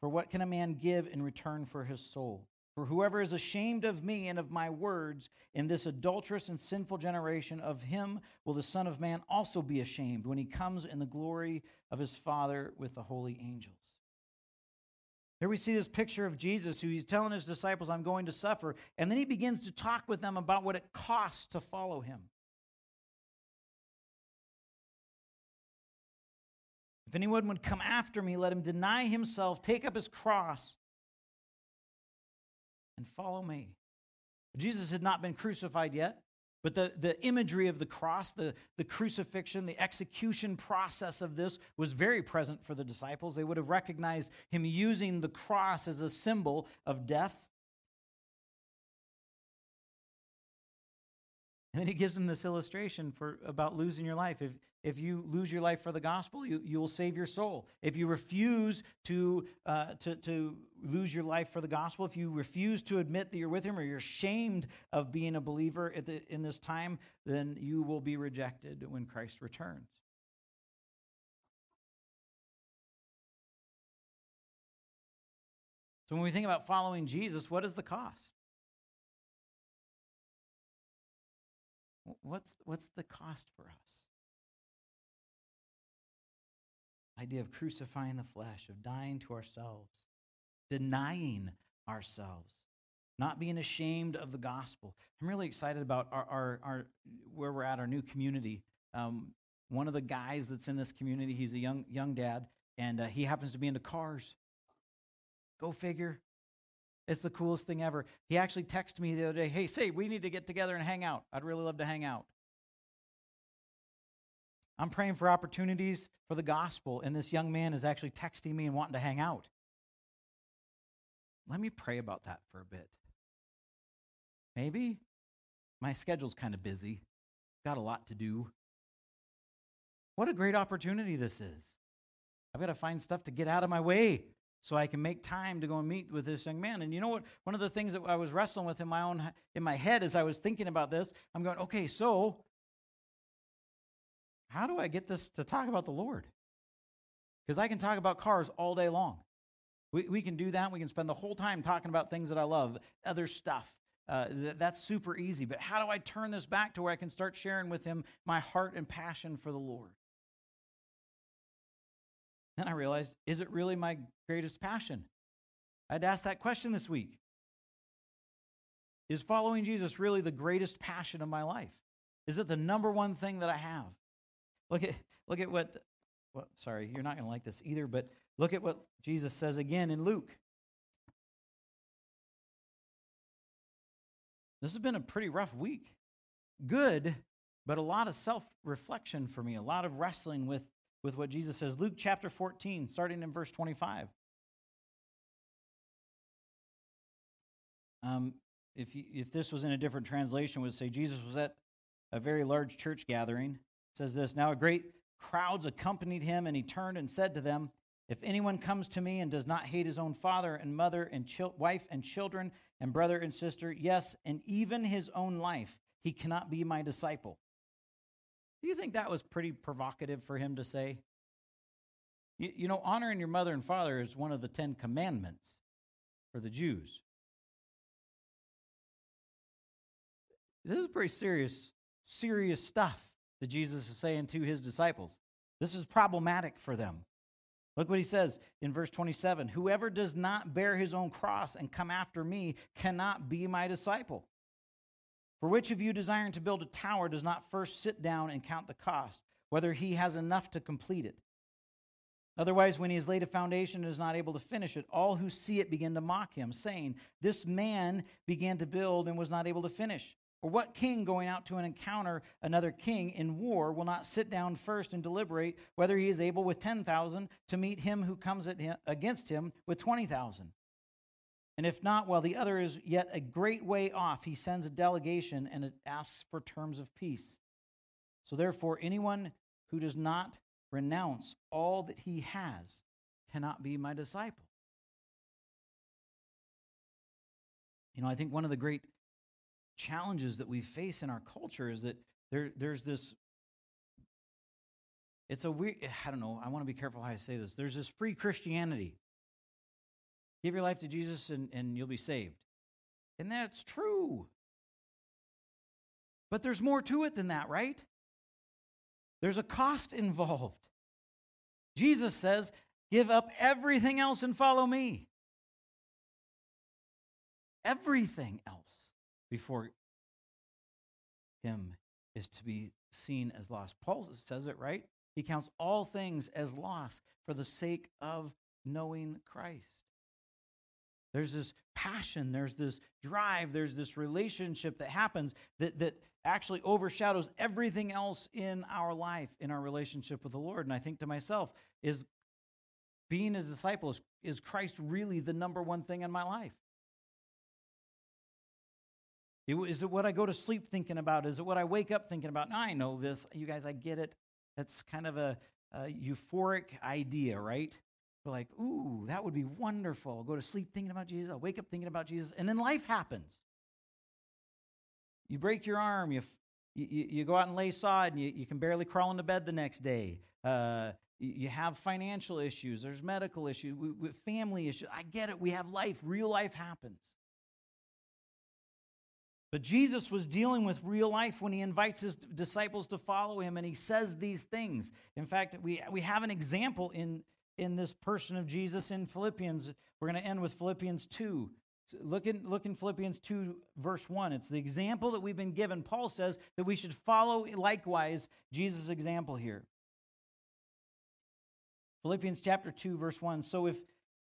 For what can a man give in return for his soul? For whoever is ashamed of me and of my words in this adulterous and sinful generation, of him will the Son of Man also be ashamed when he comes in the glory of his Father with the holy angels. Here we see this picture of Jesus who he's telling his disciples, I'm going to suffer. And then he begins to talk with them about what it costs to follow him. Anyone would come after me, let him deny himself, take up his cross, and follow me. Jesus had not been crucified yet, but the, the imagery of the cross, the, the crucifixion, the execution process of this was very present for the disciples. They would have recognized him using the cross as a symbol of death. And then he gives them this illustration for about losing your life. If, if you lose your life for the gospel, you, you will save your soul. If you refuse to, uh, to, to lose your life for the gospel, if you refuse to admit that you're with him or you're ashamed of being a believer the, in this time, then you will be rejected when Christ returns. So when we think about following Jesus, what is the cost? What's, what's the cost for us? Idea of crucifying the flesh, of dying to ourselves, denying ourselves, not being ashamed of the gospel. I'm really excited about our, our, our where we're at, our new community. Um, one of the guys that's in this community, he's a young young dad, and uh, he happens to be into cars. Go figure. It's the coolest thing ever. He actually texted me the other day, "Hey, say we need to get together and hang out. I'd really love to hang out." I'm praying for opportunities for the gospel, and this young man is actually texting me and wanting to hang out. Let me pray about that for a bit. Maybe my schedule's kind of busy, got a lot to do. What a great opportunity this is. I've got to find stuff to get out of my way so I can make time to go and meet with this young man. And you know what? One of the things that I was wrestling with in my own in my head as I was thinking about this, I'm going, okay, so how do I get this to talk about the Lord? Because I can talk about cars all day long. We, we can do that. We can spend the whole time talking about things that I love, other stuff. uh, th- that's super easy. But how do I turn this back to where I can start sharing with him my heart and passion for the Lord? Then I realized, is it really my greatest passion? I had to ask that question this week. Is following Jesus really the greatest passion of my life? Is it the number one thing that I have? Look at look at what well, sorry, you're not going to like this either, but look at what Jesus says again in Luke. This has been a pretty rough week. Good, but a lot of self-reflection for me, a lot of wrestling with with what Jesus says. Luke chapter 14, starting in verse 25. Um, if, you, if this was in a different translation, would say Jesus was at a very large church gathering. Says this Now a great crowds accompanied him, and he turned and said to them, If anyone comes to me and does not hate his own father and mother and wife and children and brother and sister, yes, and even his own life, he cannot be my disciple. Do you think that was pretty provocative for him to say? You, you know, honoring your mother and father is one of the Ten Commandments for the Jews. This is pretty serious, serious stuff that Jesus is saying to his disciples. This is problematic for them. Look what he says in verse 27 Whoever does not bear his own cross and come after me cannot be my disciple. For which of you desiring to build a tower does not first sit down and count the cost, whether he has enough to complete it? Otherwise, when he has laid a foundation and is not able to finish it, all who see it begin to mock him, saying, This man began to build and was not able to finish. Or what king going out to an encounter another king in war will not sit down first and deliberate whether he is able with 10,000 to meet him who comes him, against him with 20,000? And if not, while the other is yet a great way off, he sends a delegation and asks for terms of peace. So therefore, anyone who does not renounce all that he has cannot be my disciple. You know, I think one of the great challenges that we face in our culture is that there, there's this it's a weird i don't know i want to be careful how i say this. There's this free christianity. Give your life to jesus and, and you'll be saved. And that's true. But there's more to it than that right? There's a cost involved. Jesus says give up everything else and follow me. Everything else before him is to be seen as lost. Paul says it right. He counts all things as loss for the sake of knowing Christ. There's this passion, there's this drive, there's this relationship that happens that, that actually overshadows everything else in our life, in our relationship with the Lord. And I think to myself, is being a disciple, is, is Christ really the number one thing in my life? Is it what I go to sleep thinking about? Is it what I wake up thinking about? Now I know this. You guys, I get it. That's kind of a, a euphoric idea, right? We're like, ooh, that would be wonderful. I'll go to sleep thinking about Jesus. I'll wake up thinking about Jesus. And then life happens. You break your arm. You, you, you go out and lay sod, and you, you can barely crawl into bed the next day. Uh, you have financial issues. There's medical issues, family issues. I get it. We have life. Real life happens. But Jesus was dealing with real life when he invites his disciples to follow him and he says these things. In fact, we, we have an example in, in this person of Jesus in Philippians. We're going to end with Philippians 2. look, in, look in Philippians 2, verse 1. It's the example that we've been given. Paul says that we should follow likewise Jesus' example here. Philippians chapter 2, verse 1. So if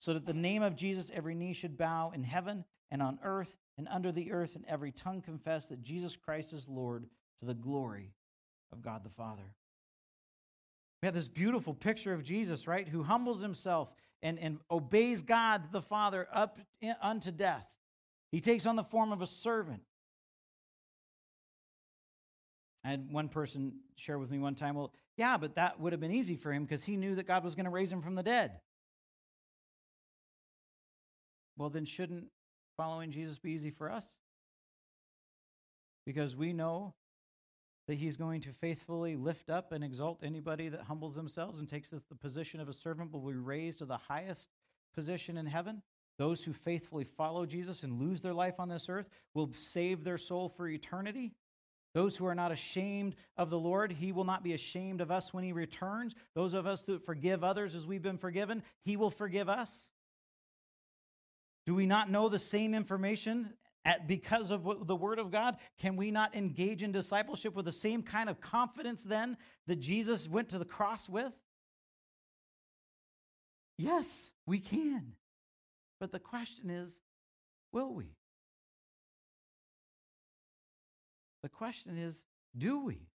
so that the name of Jesus every knee should bow in heaven and on earth and under the earth, and every tongue confess that Jesus Christ is Lord to the glory of God the Father. We have this beautiful picture of Jesus, right, who humbles himself and, and obeys God the Father up in, unto death. He takes on the form of a servant. I had one person share with me one time, well, yeah, but that would have been easy for him because he knew that God was going to raise him from the dead. Well, then shouldn't following Jesus be easy for us? Because we know that he's going to faithfully lift up and exalt anybody that humbles themselves and takes the position of a servant will be raised to the highest position in heaven. Those who faithfully follow Jesus and lose their life on this earth will save their soul for eternity. Those who are not ashamed of the Lord, he will not be ashamed of us when he returns. Those of us that forgive others as we've been forgiven, he will forgive us. Do we not know the same information at, because of the Word of God? Can we not engage in discipleship with the same kind of confidence then that Jesus went to the cross with? Yes, we can. But the question is will we? The question is do we?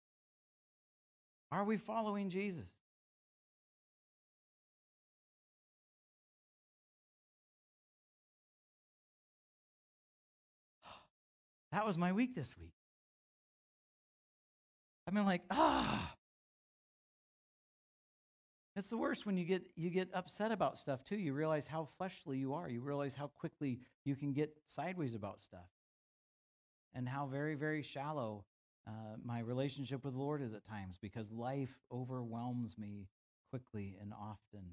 Are we following Jesus? That was my week this week. I've been like, ah. It's the worst when you get you get upset about stuff too. You realize how fleshly you are. You realize how quickly you can get sideways about stuff, and how very very shallow uh, my relationship with the Lord is at times because life overwhelms me quickly and often,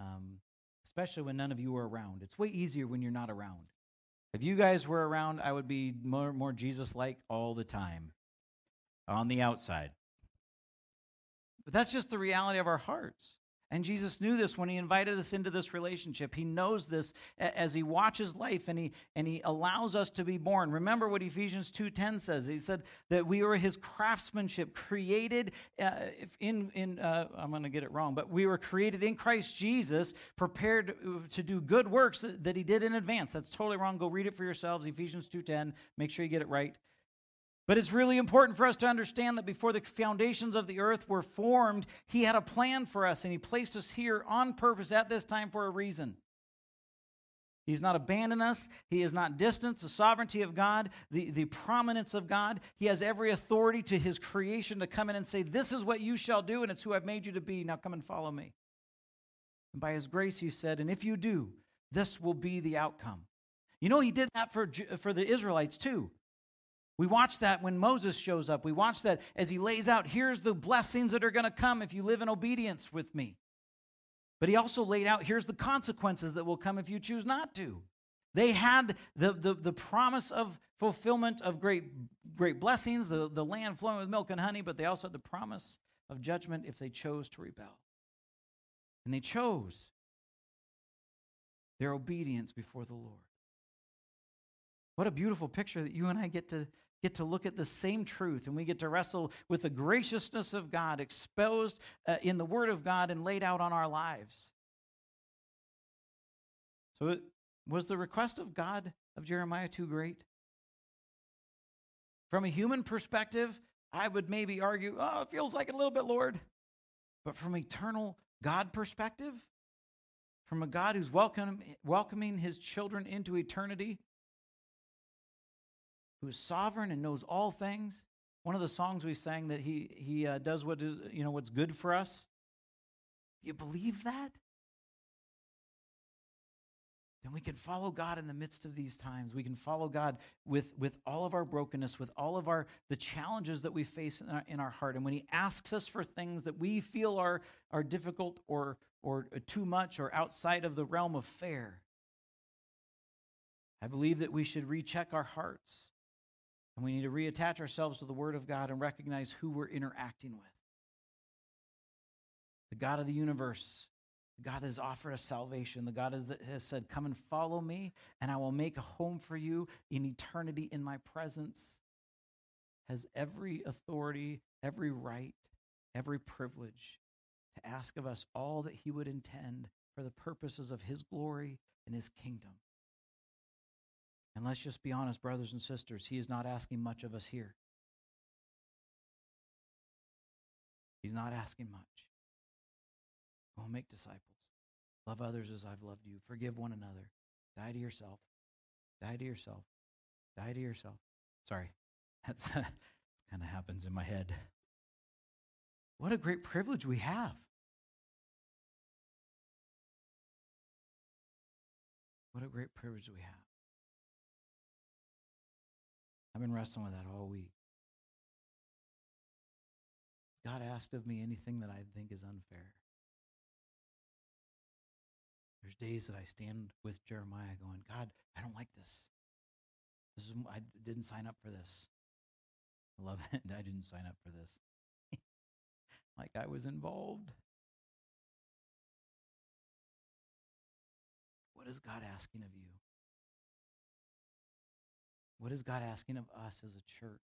um, especially when none of you are around. It's way easier when you're not around. If you guys were around, I would be more, more Jesus like all the time on the outside. But that's just the reality of our hearts. And Jesus knew this when he invited us into this relationship. He knows this as he watches life and he and he allows us to be born. Remember what Ephesians 2:10 says. He said that we were his craftsmanship created uh, in in uh, I'm going to get it wrong, but we were created in Christ Jesus, prepared to do good works that, that he did in advance. That's totally wrong. Go read it for yourselves. Ephesians 2:10. Make sure you get it right. But it's really important for us to understand that before the foundations of the earth were formed, He had a plan for us, and He placed us here on purpose at this time for a reason. He's not abandoned us. He is not distant. The sovereignty of God, the, the prominence of God. He has every authority to His creation to come in and say, This is what you shall do, and it's who I've made you to be. Now come and follow me. And by His grace, He said, And if you do, this will be the outcome. You know, He did that for, for the Israelites too. We watch that when Moses shows up. We watch that as he lays out here's the blessings that are going to come if you live in obedience with me. But he also laid out here's the consequences that will come if you choose not to. They had the, the, the promise of fulfillment of great, great blessings, the, the land flowing with milk and honey, but they also had the promise of judgment if they chose to rebel. And they chose their obedience before the Lord. What a beautiful picture that you and I get to get to look at the same truth and we get to wrestle with the graciousness of God exposed uh, in the Word of God and laid out on our lives. So, it, was the request of God of Jeremiah too great? From a human perspective, I would maybe argue, oh, it feels like a little bit, Lord. But from eternal God perspective, from a God who's welcome, welcoming his children into eternity, who is sovereign and knows all things. One of the songs we sang that he, he uh, does what is, you know, what's good for us. You believe that? Then we can follow God in the midst of these times. We can follow God with, with all of our brokenness, with all of our the challenges that we face in our, in our heart. And when He asks us for things that we feel are, are difficult or, or too much or outside of the realm of fair, I believe that we should recheck our hearts and we need to reattach ourselves to the Word of God and recognize who we're interacting with. The God of the universe, the God that has offered us salvation, the God that has said, Come and follow me, and I will make a home for you in eternity in my presence, has every authority, every right every privilege to ask of us all that He would intend for the purposes of His glory and His kingdom. And let's just be honest, brothers and sisters, He is not asking much of us here. He's not asking much. Go make disciples. Love others as I've loved you. Forgive one another. Die to yourself. Die to yourself. Die to yourself. Sorry, that's kind of happens in my head. What a great privilege we have. What a great privilege we have. I've been wrestling with that all week. God asked of me anything that I think is unfair. There's days that I stand with Jeremiah going, God, I don't like this. This is I didn't sign up for this. I love it. I didn't sign up for this. like I was involved. What is God asking of you? What is God asking of us as a church?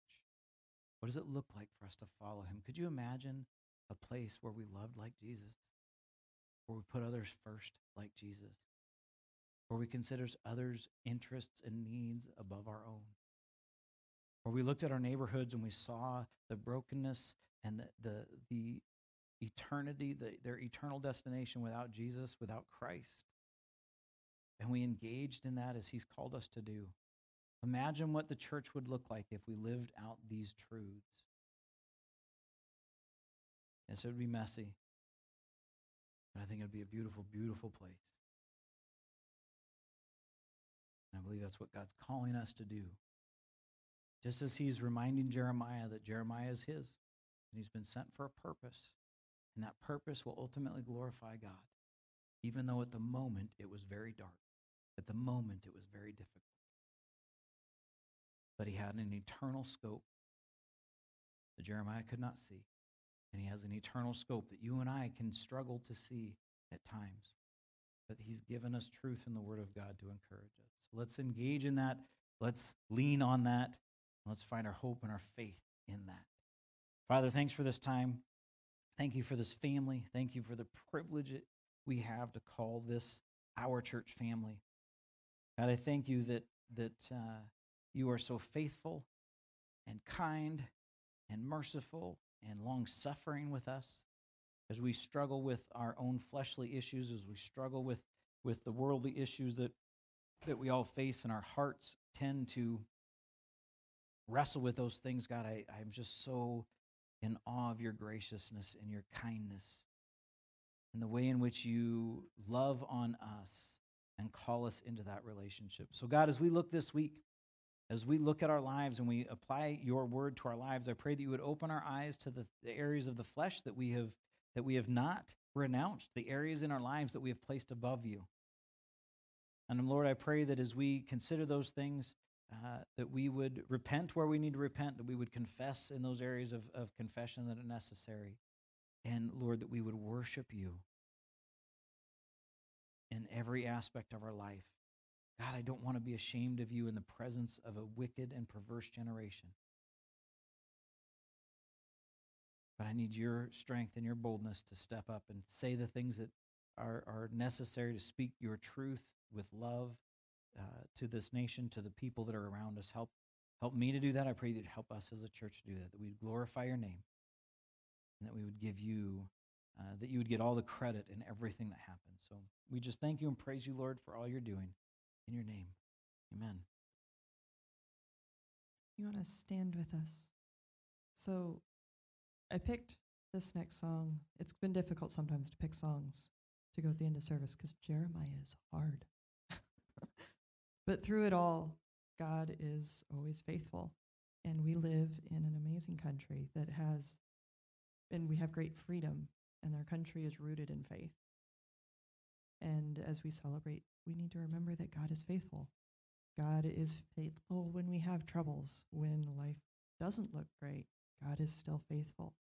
What does it look like for us to follow him? Could you imagine a place where we loved like Jesus? Where we put others first like Jesus? Where we consider others' interests and needs above our own? Where we looked at our neighborhoods and we saw the brokenness and the, the, the eternity, the, their eternal destination without Jesus, without Christ. And we engaged in that as He's called us to do. Imagine what the church would look like if we lived out these truths. Yes, it would be messy, but I think it would be a beautiful, beautiful place. And I believe that's what God's calling us to do. Just as He's reminding Jeremiah that Jeremiah is His, and He's been sent for a purpose, and that purpose will ultimately glorify God, even though at the moment it was very dark. At the moment it was very difficult but he had an eternal scope that Jeremiah could not see. And he has an eternal scope that you and I can struggle to see at times. But he's given us truth in the Word of God to encourage us. So let's engage in that. Let's lean on that. Let's find our hope and our faith in that. Father, thanks for this time. Thank you for this family. Thank you for the privilege we have to call this our church family. God, I thank you that that uh, you are so faithful and kind and merciful and long suffering with us as we struggle with our own fleshly issues, as we struggle with, with the worldly issues that, that we all face, and our hearts tend to wrestle with those things. God, I, I'm just so in awe of your graciousness and your kindness and the way in which you love on us and call us into that relationship. So, God, as we look this week, as we look at our lives and we apply your word to our lives, I pray that you would open our eyes to the, the areas of the flesh that we have that we have not renounced, the areas in our lives that we have placed above you. And Lord, I pray that as we consider those things, uh, that we would repent where we need to repent, that we would confess in those areas of, of confession that are necessary. And Lord, that we would worship you in every aspect of our life. God, I don't want to be ashamed of you in the presence of a wicked and perverse generation. But I need your strength and your boldness to step up and say the things that are, are necessary to speak your truth with love uh, to this nation, to the people that are around us. Help, help me to do that. I pray that help us as a church to do that, that we'd glorify your name and that we would give you, uh, that you would get all the credit in everything that happens. So we just thank you and praise you, Lord, for all you're doing in your name. Amen. You want to stand with us? So I picked this next song. It's been difficult sometimes to pick songs to go at the end of service because Jeremiah is hard. but through it all, God is always faithful. And we live in an amazing country that has, and we have great freedom, and our country is rooted in faith. And as we celebrate we need to remember that God is faithful. God is faithful when we have troubles, when life doesn't look great. God is still faithful.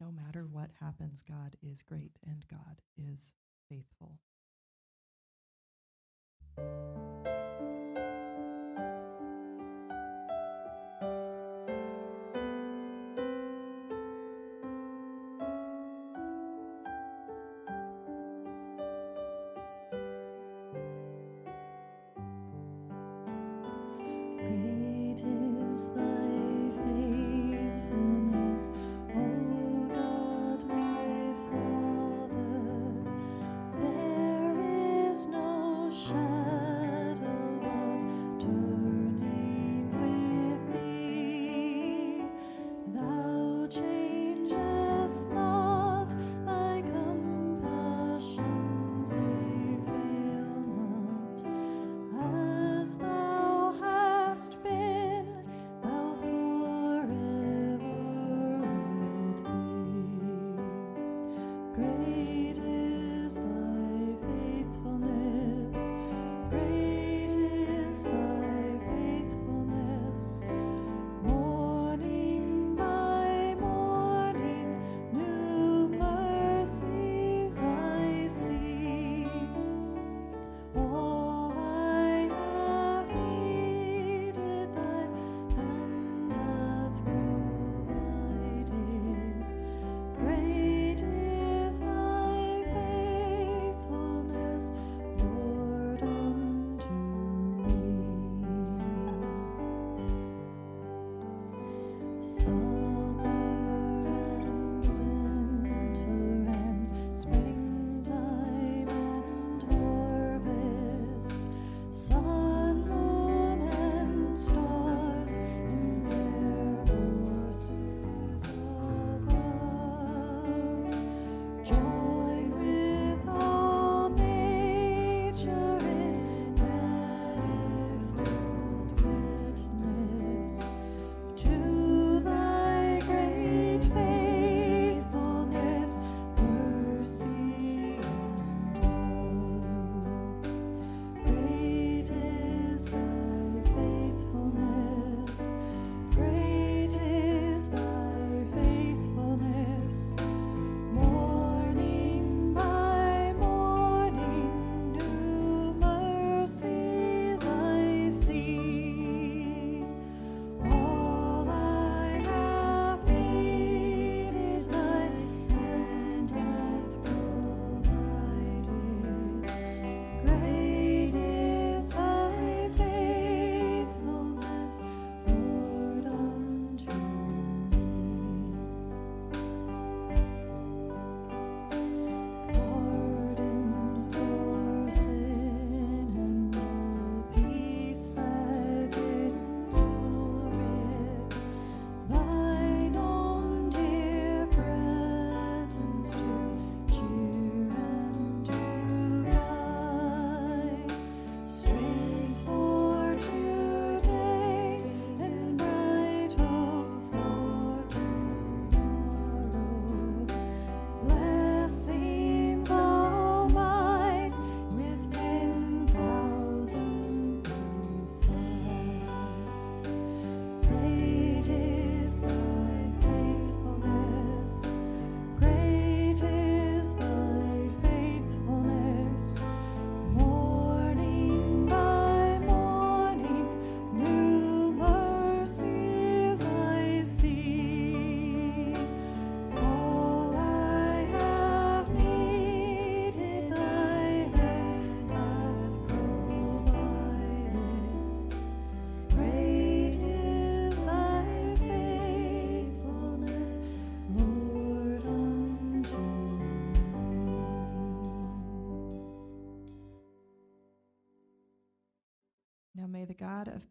No matter what happens, God is great and God is faithful.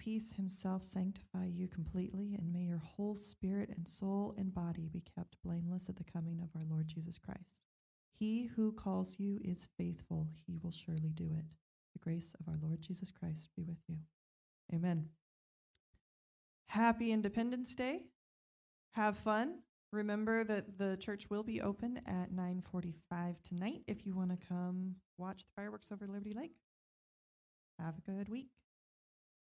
Peace himself sanctify you completely, and may your whole spirit and soul and body be kept blameless at the coming of our Lord Jesus Christ. He who calls you is faithful, he will surely do it. The grace of our Lord Jesus Christ be with you. Amen. Happy Independence Day. Have fun. Remember that the church will be open at 9:45 tonight if you want to come watch the fireworks over Liberty Lake. Have a good week.